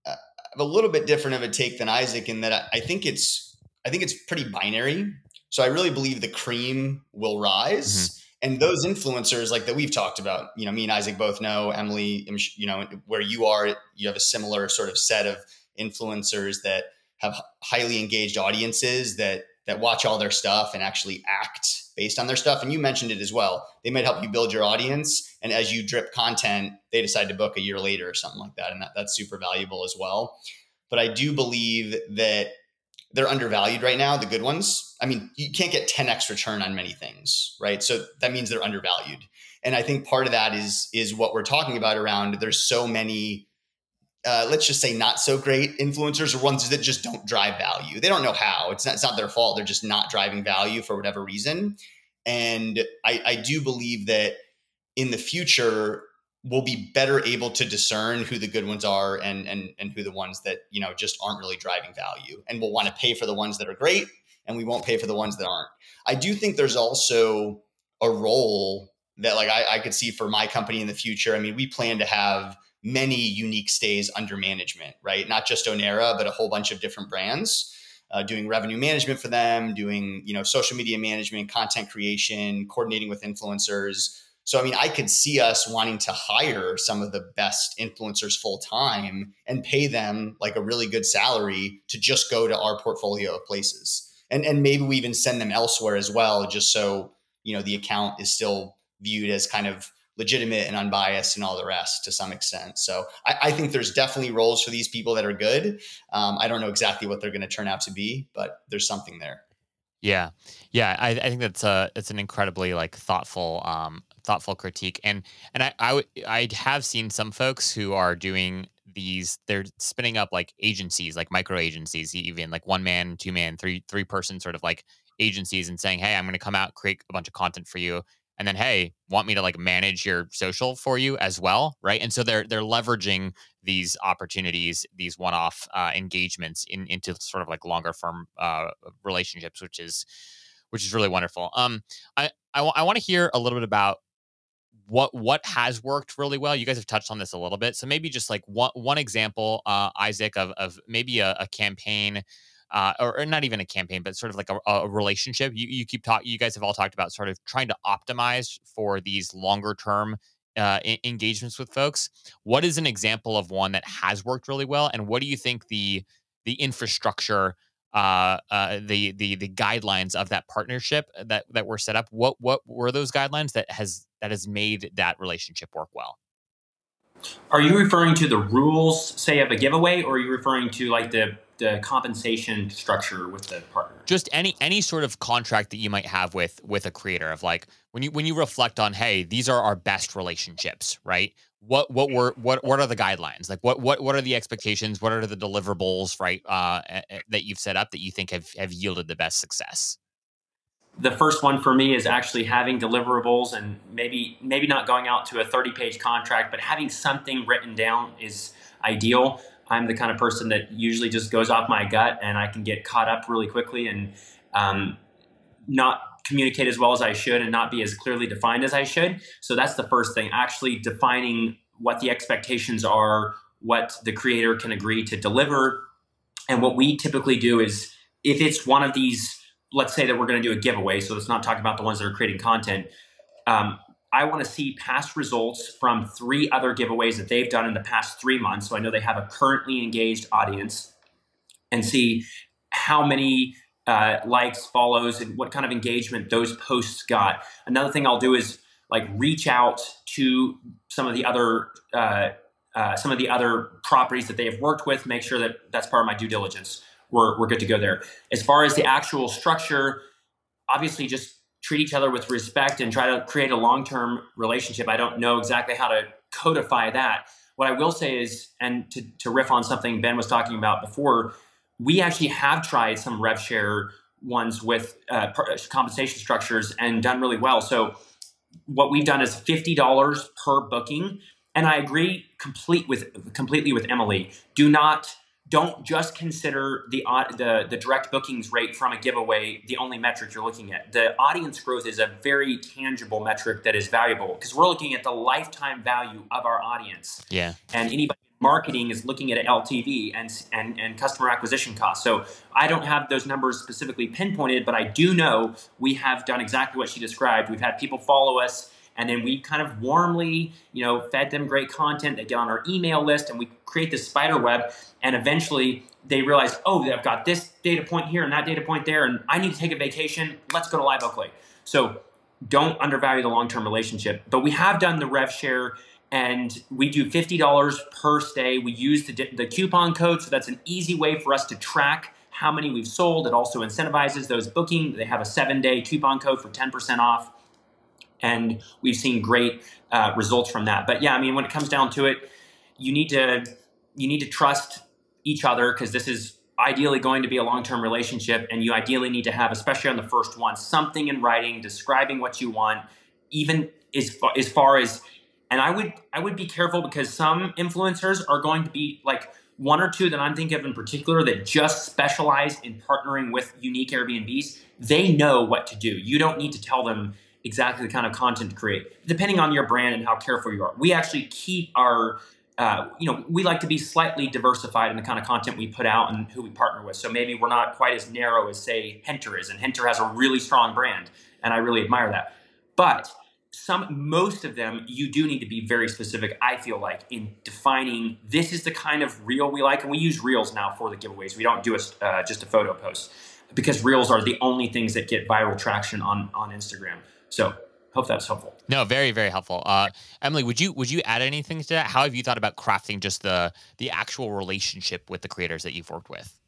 Speaker 2: uh, I have a little bit different of a take than Isaac in that I, I think it's I think it's pretty binary. So I really believe the cream will rise. And those influencers, like that we've talked about, you know, me and Isaac both know, Emily, you know, where you are, you have a similar sort of set of influencers that have highly engaged audiences that that watch all their stuff and actually act based on their stuff. And you mentioned it as well. They might help you build your audience, and as you drip content, they decide to book a year later or something like that, and that, that's super valuable as well. But I do believe that they're undervalued right now, the good ones. I mean, you can't get 10x return on many things, right? So that means they're undervalued. And I think part of that is is what we're talking about around there's so many uh, let's just say not so great influencers or ones that just don't drive value. They don't know how. It's not, it's not their fault. They're just not driving value for whatever reason. And I, I do believe that in the future, we'll be better able to discern who the good ones are and and and who the ones that you know just aren't really driving value. And we'll want to pay for the ones that are great and we won't pay for the ones that aren't. I do think there's also a role that like I, I could see for my company in the future. I mean we plan to have many unique stays under management right? Not just onera but a whole bunch of different brands uh, doing revenue management for them doing you know social media management content creation coordinating with influencers so, I mean, I could see us wanting to hire some of the best influencers full time and pay them like a really good salary to just go to our portfolio of places. And, and maybe we even send them elsewhere as well, just so, you know, the account is still viewed as kind of legitimate and unbiased and all the rest to some extent. So I, I think there's definitely roles for these people that are good. Um, I don't know exactly what they're going to turn out to be, but there's something there.
Speaker 1: Yeah, yeah, I, I think that's a it's an incredibly like thoughtful um thoughtful critique, and and I I have seen some folks who are doing these they're spinning up like agencies like micro agencies even like one man two man three three person sort of like agencies and saying hey i'm going to come out create a bunch of content for you and then hey, want me to like manage your social for you as well, right? And so they're they're leveraging these opportunities, these one-off uh, engagements in, into sort of like longer firm uh, relationships, which is which is really wonderful. Um, I I, w- I want to hear a little bit about what what has worked really well. You guys have touched on this a little bit, so maybe just like one one example, uh, Isaac, of of maybe a, a campaign. Uh, or, or, not even a campaign, but sort of like a, a relationship. You, you keep talking. You guys have all talked about sort of trying to optimize for these longer term uh, engagements with folks. What is an example of one that has worked really well, and what do you think the the infrastructure uh, uh, the the the guidelines of that partnership that that were set up. What what were those guidelines that has that has made that relationship work well?
Speaker 3: Are you referring to the rules, say, of a giveaway, or are you referring to like the the compensation structure with the partner?
Speaker 1: Just any any sort of contract that you might have with with a creator of like when you when you reflect on, hey, these are our best relationships, right? what what were what what are the guidelines like what what what are the expectations what are the deliverables right uh, that you've set up that you think have have yielded the best success
Speaker 3: the first one for me is actually having deliverables and maybe maybe not going out to a 30 page contract but having something written down is ideal i'm the kind of person that usually just goes off my gut and i can get caught up really quickly and um, not communicate as well as I should and not be as clearly defined as I should. So that's the first thing, actually defining what the expectations are, what the creator can agree to deliver. And what we typically do is if it's one of these, let's say that we're going to do a giveaway, so let's not talk about the ones that are creating content. Um, I want to see past results from three other giveaways that they've done in the past three months. So I know they have a currently engaged audience and see how many uh, likes, follows, and what kind of engagement those posts got. Another thing I'll do is like reach out to some of the other uh, uh, some of the other properties that they have worked with. Make sure that that's part of my due diligence. We're we're good to go there. As far as the actual structure, obviously just treat each other with respect and try to create a long term relationship. I don't know exactly how to codify that. What I will say is, and to, to riff on something Ben was talking about before, we actually have tried some rev share ones with uh, compensation structures and done really well. So what we've done is fifty dollars per booking, and I agree complete with completely with Emily. Do not don't just consider the the the direct bookings rate from a giveaway the only metric you're looking at. The audience growth is a very tangible metric that is valuable because we're looking at the lifetime value of our audience.
Speaker 1: Yeah,
Speaker 3: and anybody marketing is looking at LTV and, and, and customer acquisition costs. So I don't have those numbers specifically pinpointed, but I do know we have done exactly what she described. We've had people follow us and then we kind of warmly, you know, fed them great content. They get on our email list and we create this spider web. And eventually they realize, oh, I've got this data point here and that data point there, and I need to take a vacation. Let's go to Live Oak Lake. So don't undervalue the long-term relationship. But we have done the rev share and we do $50 per stay. We use the, the coupon code, so that's an easy way for us to track how many we've sold. It also incentivizes those booking. They have a seven day coupon code for 10% off. And we've seen great uh, results from that. But yeah, I mean, when it comes down to it, you need to you need to trust each other because this is ideally going to be a long-term relationship and you ideally need to have especially on the first one something in writing describing what you want even as far, as far as and I would I would be careful because some influencers are going to be like one or two that I'm thinking of in particular that just specialize in partnering with unique Airbnbs. They know what to do. You don't need to tell them exactly the kind of content to create, depending on your brand and how careful you are. We actually keep our uh, you know, we like to be slightly diversified in the kind of content we put out and who we partner with. So maybe we're not quite as narrow as, say, Hinter is. And Hinter has a really strong brand, and I really admire that. But some most of them you do need to be very specific i feel like in defining this is the kind of reel we like and we use reels now for the giveaways we don't do a, uh, just a photo post because reels are the only things that get viral traction on on instagram so hope that's helpful
Speaker 1: no very very helpful uh, emily would you would you add anything to that how have you thought about crafting just the the actual relationship with the creators that you've worked with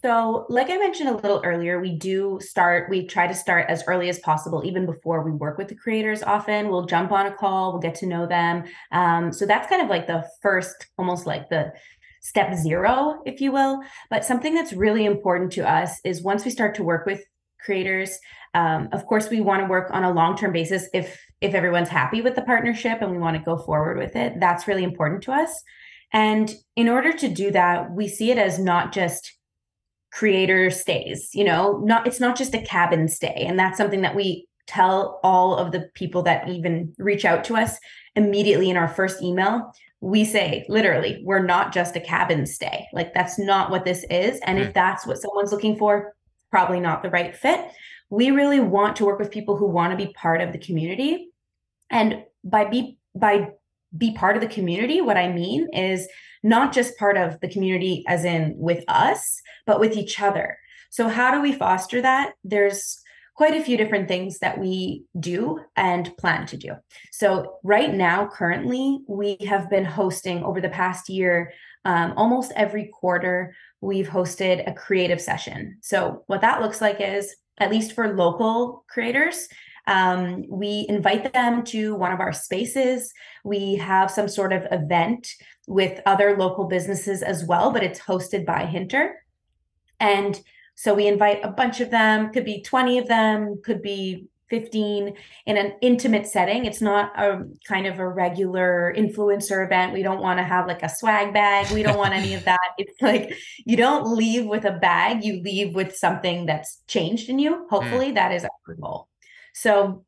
Speaker 4: so, like I mentioned a little earlier, we do start, we try to start as early as possible, even before we work with the creators often. We'll jump on a call, we'll get to know them. Um, so, that's kind of like the first, almost like the step zero, if you will. But something that's really important to us is once we start to work with creators. Um, of course, we want to work on a long term basis if if everyone's happy with the partnership and we want to go forward with it. That's really important to us. And in order to do that, we see it as not just creator stays, you know, not it's not just a cabin stay. And that's something that we tell all of the people that even reach out to us immediately in our first email. We say literally, we're not just a cabin stay. Like that's not what this is. And mm-hmm. if that's what someone's looking for, probably not the right fit. We really want to work with people who want to be part of the community. And by be by be part of the community, what I mean is not just part of the community as in with us, but with each other. So how do we foster that? There's quite a few different things that we do and plan to do. So, right now, currently, we have been hosting over the past year, um, almost every quarter, we've hosted a creative session. So, what that looks like is, at least for local creators, um, we invite them to one of our spaces. We have some sort of event with other local businesses as well, but it's hosted by Hinter. And so we invite a bunch of them, could be 20 of them, could be 15 in an intimate setting. It's not a kind of a regular influencer event. We don't want to have like a swag bag. We don't want any of that. It's like you don't leave with a bag, you leave with something that's changed in you. Mm. Hopefully, mm. that is our goal. So,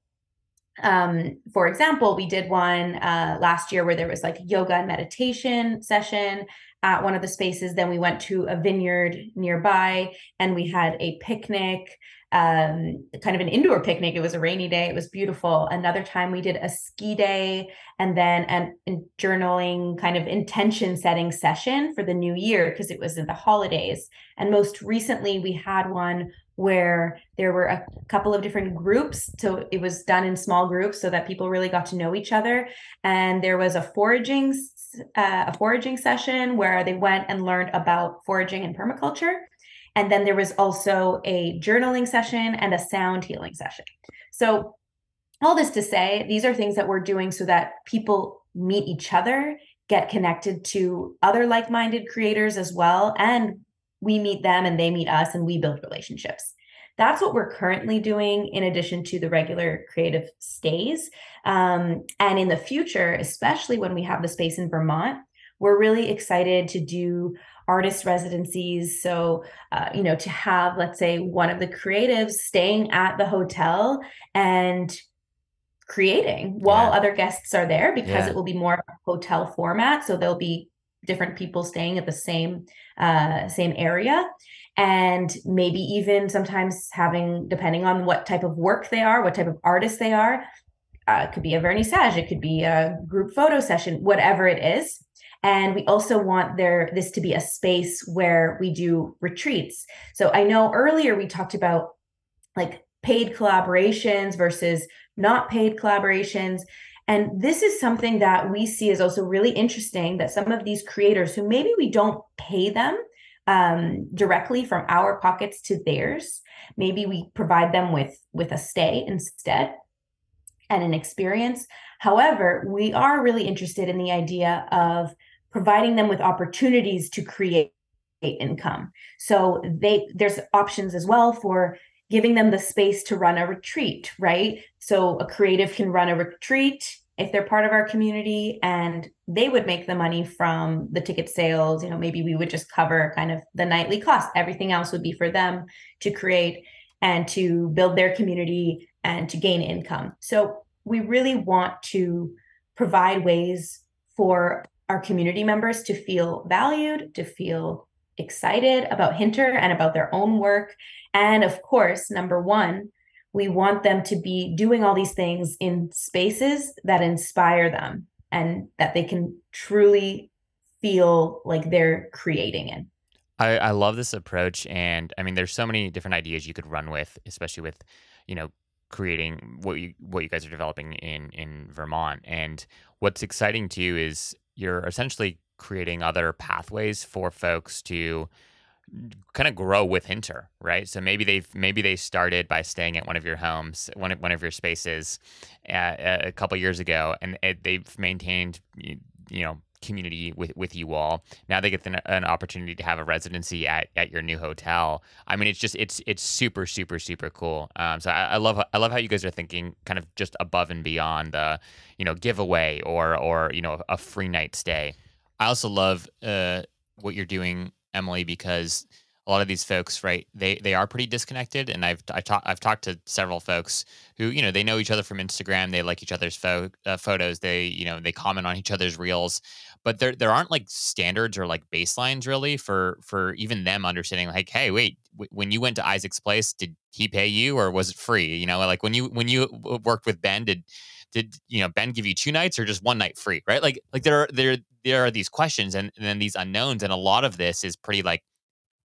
Speaker 4: um, for example, we did one uh, last year where there was like yoga and meditation session at one of the spaces. Then we went to a vineyard nearby and we had a picnic, um, kind of an indoor picnic. It was a rainy day. It was beautiful. Another time we did a ski day and then an, a journaling kind of intention setting session for the new year because it was in the holidays. And most recently we had one where there were a couple of different groups. So it was done in small groups so that people really got to know each other. And there was a foraging uh, a foraging session where they went and learned about foraging and permaculture. And then there was also a journaling session and a sound healing session. So, all this to say, these are things that we're doing so that people meet each other, get connected to other like minded creators as well, and we meet them and they meet us and we build relationships. That's what we're currently doing in addition to the regular creative stays. Um, and in the future, especially when we have the space in Vermont, we're really excited to do artist residencies. So, uh, you know, to have, let's say, one of the creatives staying at the hotel and creating while yeah. other guests are there because yeah. it will be more hotel format. So there'll be different people staying at the same uh, same area and maybe even sometimes having depending on what type of work they are what type of artist they are uh, it could be a vernissage it could be a group photo session whatever it is and we also want there this to be a space where we do retreats so i know earlier we talked about like paid collaborations versus not paid collaborations and this is something that we see is also really interesting that some of these creators who maybe we don't pay them um, directly from our pockets to theirs, maybe we provide them with with a stay instead and an experience. However, we are really interested in the idea of providing them with opportunities to create income. So they there's options as well for giving them the space to run a retreat, right? So a creative can run a retreat if they're part of our community and they would make the money from the ticket sales you know maybe we would just cover kind of the nightly cost everything else would be for them to create and to build their community and to gain income so we really want to provide ways for our community members to feel valued to feel excited about hinter and about their own work and of course number one we want them to be doing all these things in spaces that inspire them and that they can truly feel like they're creating in.
Speaker 1: I, I love this approach. And I mean, there's so many different ideas you could run with, especially with, you know, creating what you what you guys are developing in in Vermont. And what's exciting to you is you're essentially creating other pathways for folks to kind of grow with Hinter, right? So maybe they've maybe they started by staying at one of your homes, one of, one of your spaces, uh, a couple years ago, and it, they've maintained you know community with with you all. Now they get the, an opportunity to have a residency at, at your new hotel. I mean, it's just it's it's super super super cool. Um, so I, I love I love how you guys are thinking kind of just above and beyond the you know giveaway or or you know a free night stay. I also love uh, what you're doing, Emily, because a lot of these folks, right? They they are pretty disconnected, and I've I talked I've talked to several folks who you know they know each other from Instagram, they like each other's fo- uh, photos, they you know they comment on each other's reels, but there there aren't like standards or like baselines really for for even them understanding like, hey, wait, w- when you went to Isaac's place, did he pay you or was it free? You know, like when you when you worked with Ben, did did you know Ben give you two nights or just one night free? Right? Like like there are there there are these questions and, and then these unknowns, and a lot of this is pretty like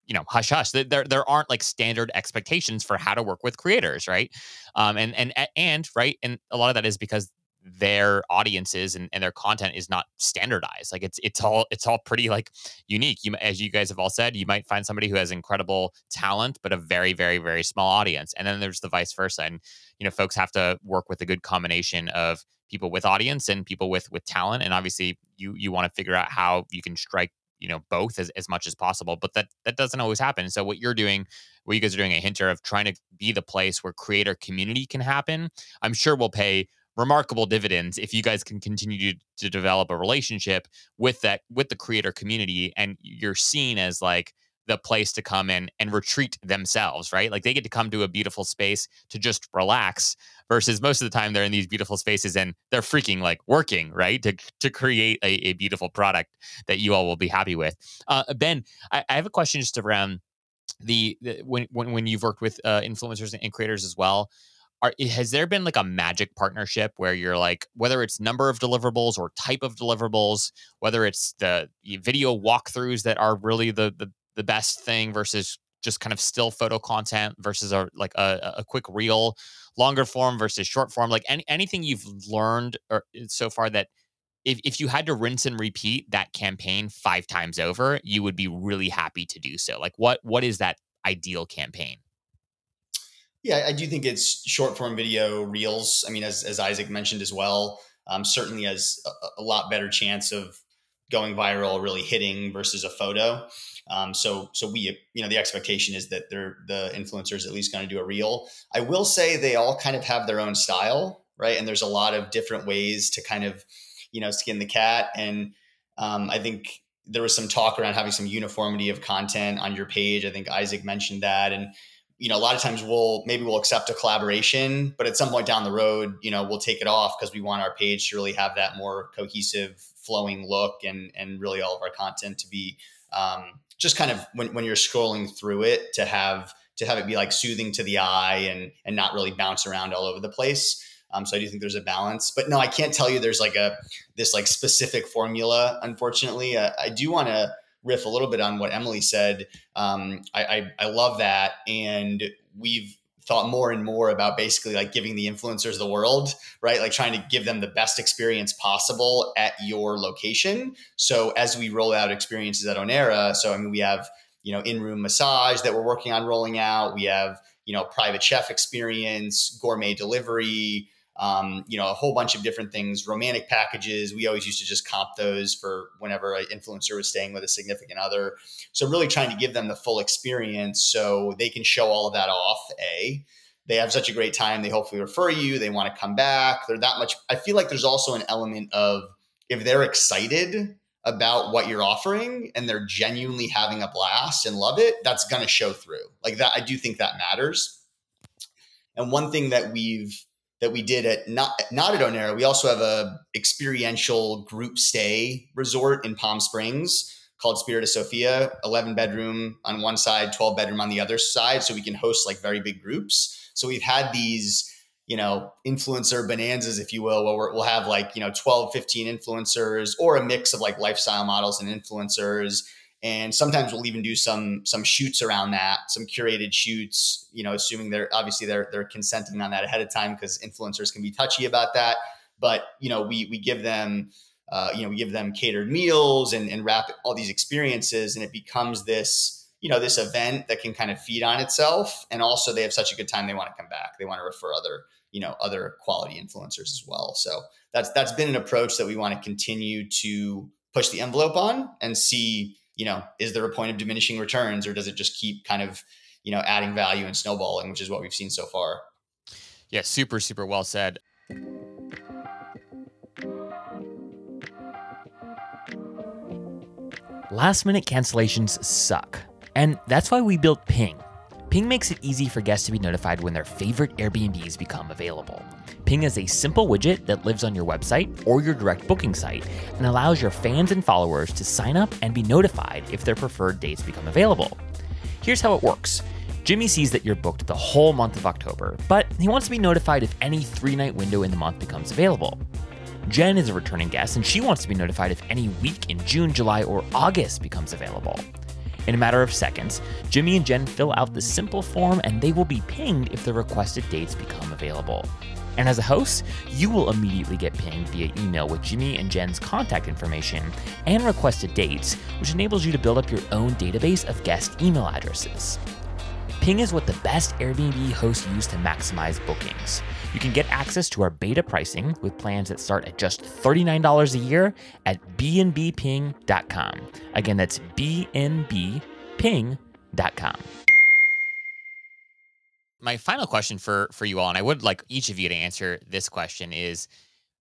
Speaker 1: you know hush hush there there aren't like standard expectations for how to work with creators right? Um and and and right and a lot of that is because their audiences and, and their content is not standardized like it's it's all it's all pretty like unique. You as you guys have all said you might find somebody who has incredible talent but a very very very small audience and then there's the vice versa and you know folks have to work with a good combination of people with audience and people with with talent and obviously you you want to figure out how you can strike you know both as, as much as possible but that that doesn't always happen. So what you're doing what you guys are doing at hinter of trying to be the place where creator community can happen i'm sure will pay remarkable dividends if you guys can continue to, to develop a relationship with that with the creator community and you're seen as like the place to come in and retreat themselves, right? Like they get to come to a beautiful space to just relax versus most of the time they're in these beautiful spaces and they're freaking like working, right? To, to create a, a beautiful product that you all will be happy with. Uh, ben, I, I have a question just around the, the when, when, when you've worked with uh, influencers and creators as well. Are, has there been like a magic partnership where you're like whether it's number of deliverables or type of deliverables whether it's the video walkthroughs that are really the the, the best thing versus just kind of still photo content versus a like a, a quick reel longer form versus short form like any, anything you've learned or uh, so far that if, if you had to rinse and repeat that campaign five times over you would be really happy to do so like what what is that ideal campaign?
Speaker 2: Yeah i do think it's short form video reels i mean as, as isaac mentioned as well um, certainly has a, a lot better chance of going viral really hitting versus a photo um, so so we you know the expectation is that they're the influencers at least going to do a reel. I will say they all kind of have their own style, right? And there's a lot of different ways to kind of you know skin the cat. And um, I think there was some talk around having some uniformity of content on your page. I think Isaac mentioned that, and you know a lot of times we'll maybe we'll accept a collaboration, but at some point down the road, you know we'll take it off because we want our page to really have that more cohesive, flowing look, and and really all of our content to be um, just kind of when, when you're scrolling through it to have to have it be like soothing to the eye and and not really bounce around all over the place. Um, so I do think there's a balance, but no, I can't tell you there's like a this like specific formula. Unfortunately, uh, I do want to riff a little bit on what Emily said. Um, I, I I love that, and we've thought more and more about basically like giving the influencers the world, right? Like trying to give them the best experience possible at your location. So as we roll out experiences at Onera, so I mean, we have, you know, in-room massage that we're working on rolling out. We have, you know, private chef experience, gourmet delivery, um, you know, a whole bunch of different things, romantic packages. We always used to just comp those for whenever an influencer was staying with a significant other. So really trying to give them the full experience so they can show all of that off. A, they have such a great time. They hopefully refer you. They want to come back. They're that much. I feel like there's also an element of if they're excited about what you're offering and they're genuinely having a blast and love it, that's going to show through. Like that, I do think that matters. And one thing that we've that we did at not not at Onera. We also have a experiential group stay resort in Palm Springs called Spirit of Sophia, 11 bedroom on one side, 12 bedroom on the other side so we can host like very big groups. So we've had these, you know, influencer bonanzas if you will, where we'll have like, you know, 12, 15 influencers or a mix of like lifestyle models and influencers and sometimes we'll even do some some shoots around that some curated shoots you know assuming they're obviously they're they're consenting on that ahead of time because influencers can be touchy about that. But you know we we give them uh, you know we give them catered meals and and wrap all these experiences and it becomes this you know this event that can kind of feed on itself. And also they have such a good time they want to come back. They want to refer other you know other quality influencers as well. So that's that's been an approach that we want to continue to push the envelope on and see you know is there a point of diminishing returns or does it just keep kind of you know adding value and snowballing, which is what we've seen so far.
Speaker 1: Yeah, super super well said. Last minute cancellations suck. And that's why we built Ping. Ping makes it easy for guests to be notified when their favorite Airbnbs become available. Ping is a simple widget that lives on your website or your direct booking site and allows your fans and followers to sign up and be notified if their preferred dates become available. Here's how it works Jimmy sees that you're booked the whole month of October, but he wants to be notified if any three night window in the month becomes available. Jen is a returning guest and she wants to be notified if any week in June, July, or August becomes available. In a matter of seconds, Jimmy and Jen fill out the simple form and they will be pinged if the requested dates become available. And as a host, you will immediately get pinged via email with Jimmy and Jen's contact information and requested dates, which enables you to build up your own database of guest email addresses. Ping is what the best Airbnb hosts use to maximize bookings. You can get access to our beta pricing with plans that start at just $39 a year at bnbping.com. Again, that's bnbping.com. My final question for for you all, and I would like each of you to answer this question is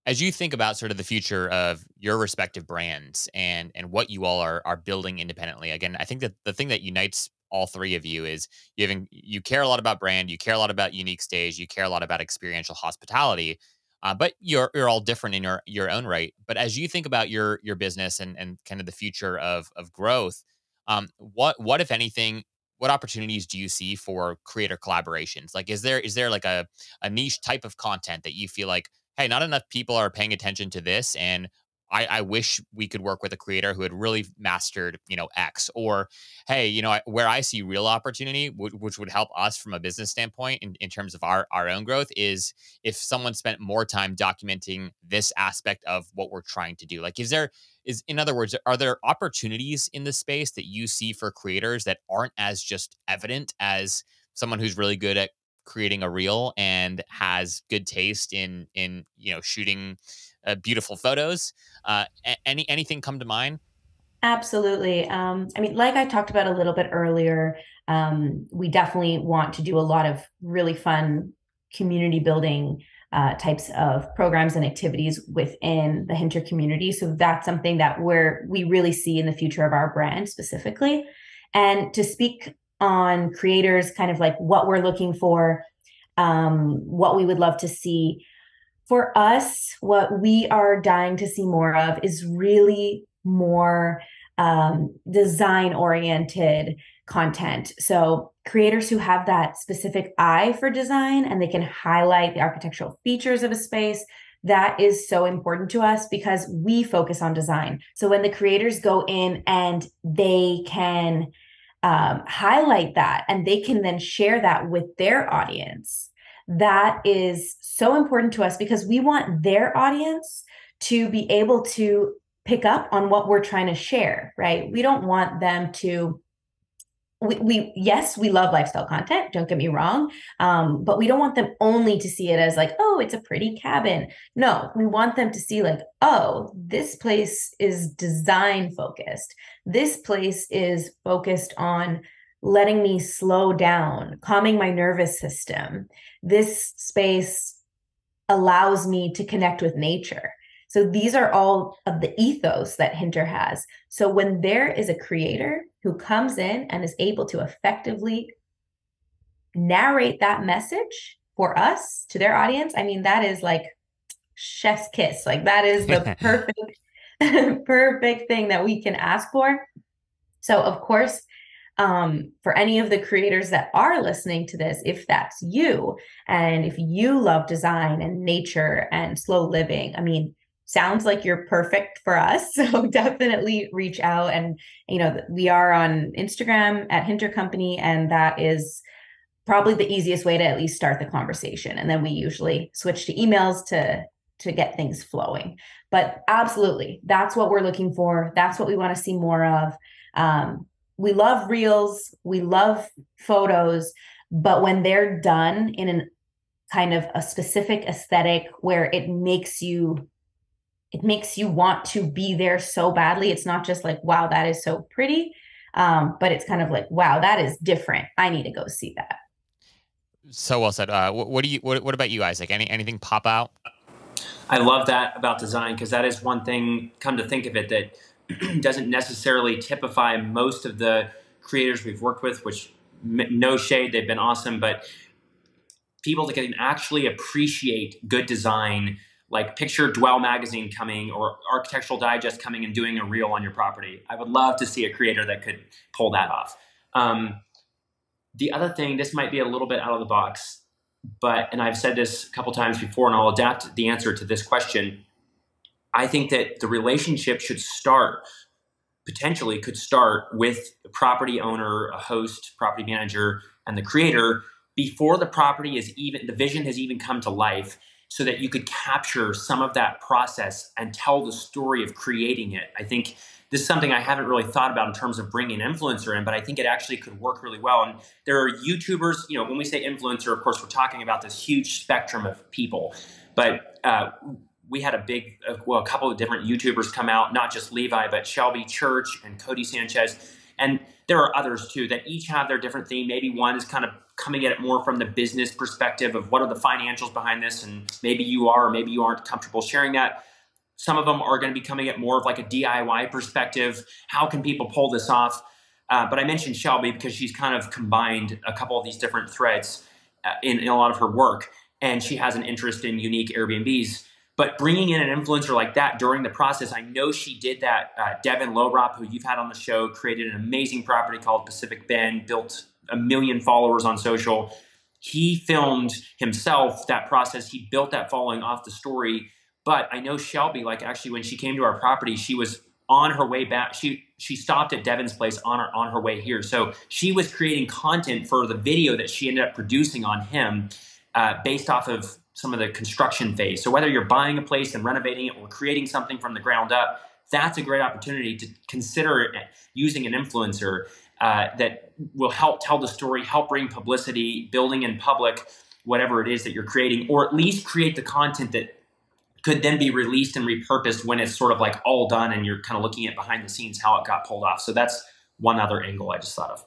Speaker 1: as you think about sort of the future of your respective brands and and what you all are are building independently again i think that the thing that unites all three of you is you have, you care a lot about brand, you care a lot about unique stage, you care a lot about experiential hospitality. Uh, but you're you're all different in your your own right. But as you think about your your business and and kind of the future of of growth, um, what what if anything, what opportunities do you see for creator collaborations? Like, is there is there like a a niche type of content that you feel like, hey, not enough people are paying attention to this, and I, I, wish we could work with a creator who had really mastered, you know, X. Or, hey, you know, where I see real opportunity, which would help us from a business standpoint in, in terms of our our own growth, is if someone spent more time documenting this aspect of what we're trying to do. Like, is there is in other words, are there opportunities in the space that you see for creators that aren't as just evident as someone who's really good at creating a reel and has good taste in in you know shooting uh, beautiful photos. Uh, any anything come to mind?
Speaker 4: Absolutely. Um, I mean, like I talked about a little bit earlier, um, we definitely want to do a lot of really fun community building uh, types of programs and activities within the Hinter community. So that's something that we're we really see in the future of our brand specifically. And to speak on creators, kind of like what we're looking for, um, what we would love to see for us, what we are dying to see more of is really more um, design oriented content. So, creators who have that specific eye for design and they can highlight the architectural features of a space. That is so important to us because we focus on design. So, when the creators go in and they can um, highlight that and they can then share that with their audience, that is so important to us because we want their audience to be able to pick up on what we're trying to share, right? We don't want them to we, we yes we love lifestyle content don't get me wrong um, but we don't want them only to see it as like oh it's a pretty cabin no we want them to see like oh this place is design focused this place is focused on letting me slow down calming my nervous system this space allows me to connect with nature. So these are all of the ethos that Hinter has. So when there is a creator who comes in and is able to effectively narrate that message for us to their audience, I mean, that is like chef's kiss. Like that is the perfect, perfect thing that we can ask for. So of course, um, for any of the creators that are listening to this, if that's you, and if you love design and nature and slow living, I mean, sounds like you're perfect for us. So definitely reach out. And, you know, we are on Instagram at Hinter Company, and that is probably the easiest way to at least start the conversation. And then we usually switch to emails to to get things flowing. But absolutely, that's what we're looking for. That's what we want to see more of. Um, we love reels, we love photos, but when they're done in an kind of a specific aesthetic where it makes you it makes you want to be there so badly it's not just like wow that is so pretty um, but it's kind of like wow that is different. I need to go see that.
Speaker 1: So well said. Uh, what, what, do you what, what about you isaac? Any, anything pop out?
Speaker 3: I love that about design because that is one thing come to think of it that doesn't necessarily typify most of the creators we've worked with which no shade they've been awesome but people that can actually appreciate good design like picture dwell magazine coming or architectural digest coming and doing a reel on your property. I would love to see a creator that could pull that off. Um, the other thing this might be a little bit out of the box but and i've said this a couple times before and i'll adapt the answer to this question i think that the relationship should start potentially could start with the property owner a host property manager and the creator before the property is even the vision has even come to life so that you could capture some of that process and tell the story of creating it. I think this is something i haven't really thought about in terms of bringing an influencer in but i think it actually could work really well. And there are youtubers you know when we say influencer of course we're talking about this huge spectrum of people. But uh, we had a big uh, well a couple of different youtubers come out not just levi but shelby church and Codie sanchez and there are others too that each have their different theme. Maybe one is kind of coming at it more from the business perspective of what are the financials behind this, and maybe you are or maybe you aren't comfortable sharing that. Some of them are going to be coming at more of like a DIY perspective. How can people pull this off? Uh, but I mentioned Shelby because she's kind of combined a couple of these different threads uh, in, in a lot of her work, and she has an interest in unique Airbnbs. But bringing in an influencer like that during the process, I know she did that. Uh, Devin Lorop, who you've had on the show, created an amazing property called Pacific Bend, built a million followers on social. He filmed himself that process. He built that following off the story. But I know Shelby, like actually when she came to our property, she was on her way back. She she stopped at Devin's place on her on her way here. So she was creating content for the video that she ended up producing on him, uh, based off of some of the construction phase. So whether you're buying a place and renovating it or creating something from the ground up, that's a great opportunity to consider using an influencer uh, that will help tell the story, help bring publicity, building in public, whatever it is that you're creating, or at least create the content that could then be released and repurposed when it's sort of like all done and you're kind of looking at behind the scenes how it got pulled off. So that's one other angle I just thought of.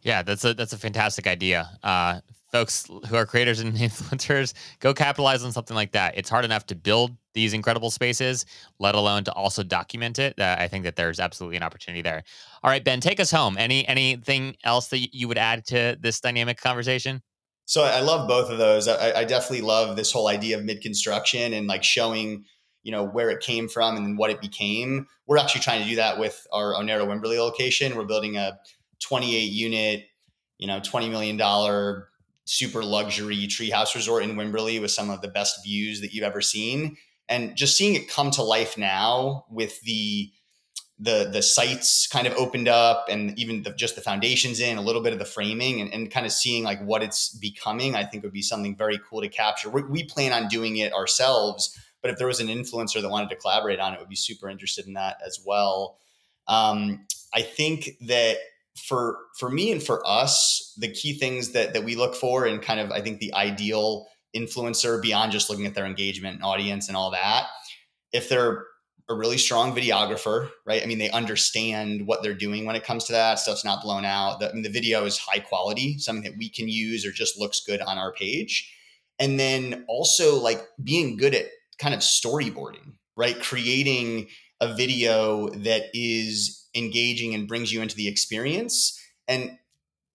Speaker 1: Yeah, that's a that's a fantastic idea. Uh, folks who are creators and influencers, go capitalize on something like that. It's hard enough to build these incredible spaces, let alone to also document it. Uh, I think that there's absolutely an opportunity there. All right, Ben, take us home. Any anything else that you would add to this dynamic conversation?
Speaker 2: So I love both of those. I, I definitely love this whole idea of mid construction and like showing you know where it came from and what it became. We're actually trying to do that with our Onera Wimberley location. We're building a 28 unit, you know, 20 million dollar super luxury treehouse resort in Wimberley with some of the best views that you've ever seen. And just seeing it come to life now with the the the sites kind of opened up and even the, just the foundations in a little bit of the framing and, and kind of seeing like what it's becoming i think would be something very cool to capture we, we plan on doing it ourselves but if there was an influencer that wanted to collaborate on it would be super interested in that as well um, i think that for for me and for us, the key things that that we look for and kind of I think the ideal influencer beyond just looking at their engagement and audience and all that, if they're a really strong videographer, right? I mean, they understand what they're doing when it comes to that. Stuff's not blown out. The, I mean, the video is high quality, something that we can use or just looks good on our page. And then also like being good at kind of storyboarding, right? Creating a video that is engaging and brings you into the experience. And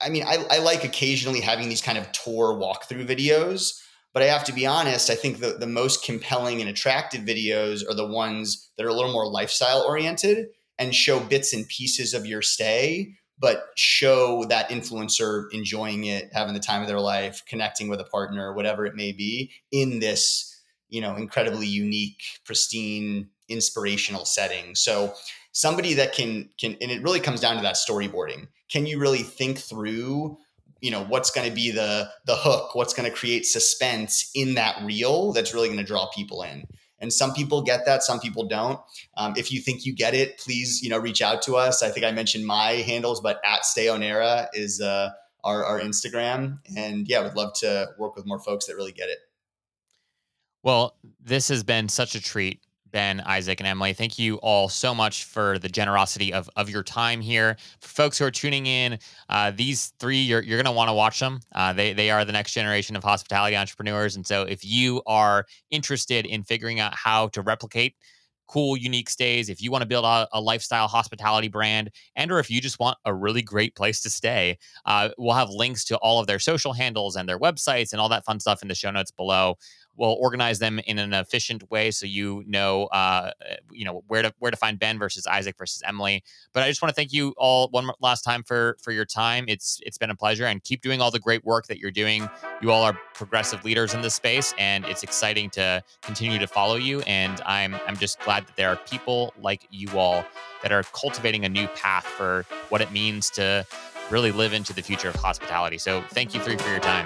Speaker 2: I mean, I, I like occasionally having these kind of tour walkthrough videos, but I have to be honest, I think the, the most compelling and attractive videos are the ones that are a little more lifestyle oriented and show bits and pieces of your stay, but show that influencer enjoying it, having the time of their life, connecting with a partner, whatever it may be, in this, you know, incredibly unique, pristine, inspirational setting. So somebody that can can and it really comes down to that storyboarding can you really think through you know what's going to be the the hook what's going to create suspense in that reel that's really going to draw people in and some people get that some people don't um, if you think you get it please you know reach out to us i think i mentioned my handles but at stayonera is uh, our, our Instagram. And yeah, would love to work with more folks that really get it.
Speaker 1: Well, this has been such a treat. Ben, Isaac, and Emily. Thank you all so much for the generosity of, of your time here. For folks who are tuning in, uh, these three, you're, you're going to want to watch them. Uh, they, they are the next generation of hospitality entrepreneurs. And so if you are interested in figuring out how to replicate cool, unique stays, if you want to build a, a, lifestyle hospitality brand, and or if you just want a really great place to stay, uh, we'll have links to all of their social handles and their websites and all that fun stuff in the show notes below we'll organize them in an efficient way so you know uh, you know where to where to find Ben versus Isaac versus Emily. But I just want to thank you all one last time for for your time. It's it's been a pleasure and keep doing all the great work that you're doing. You all are progressive leaders in this space and it's exciting to continue to follow you and I'm I'm just glad that there are people like you all that are cultivating a new path for what it means to really live into the future of hospitality. So thank you three for your time.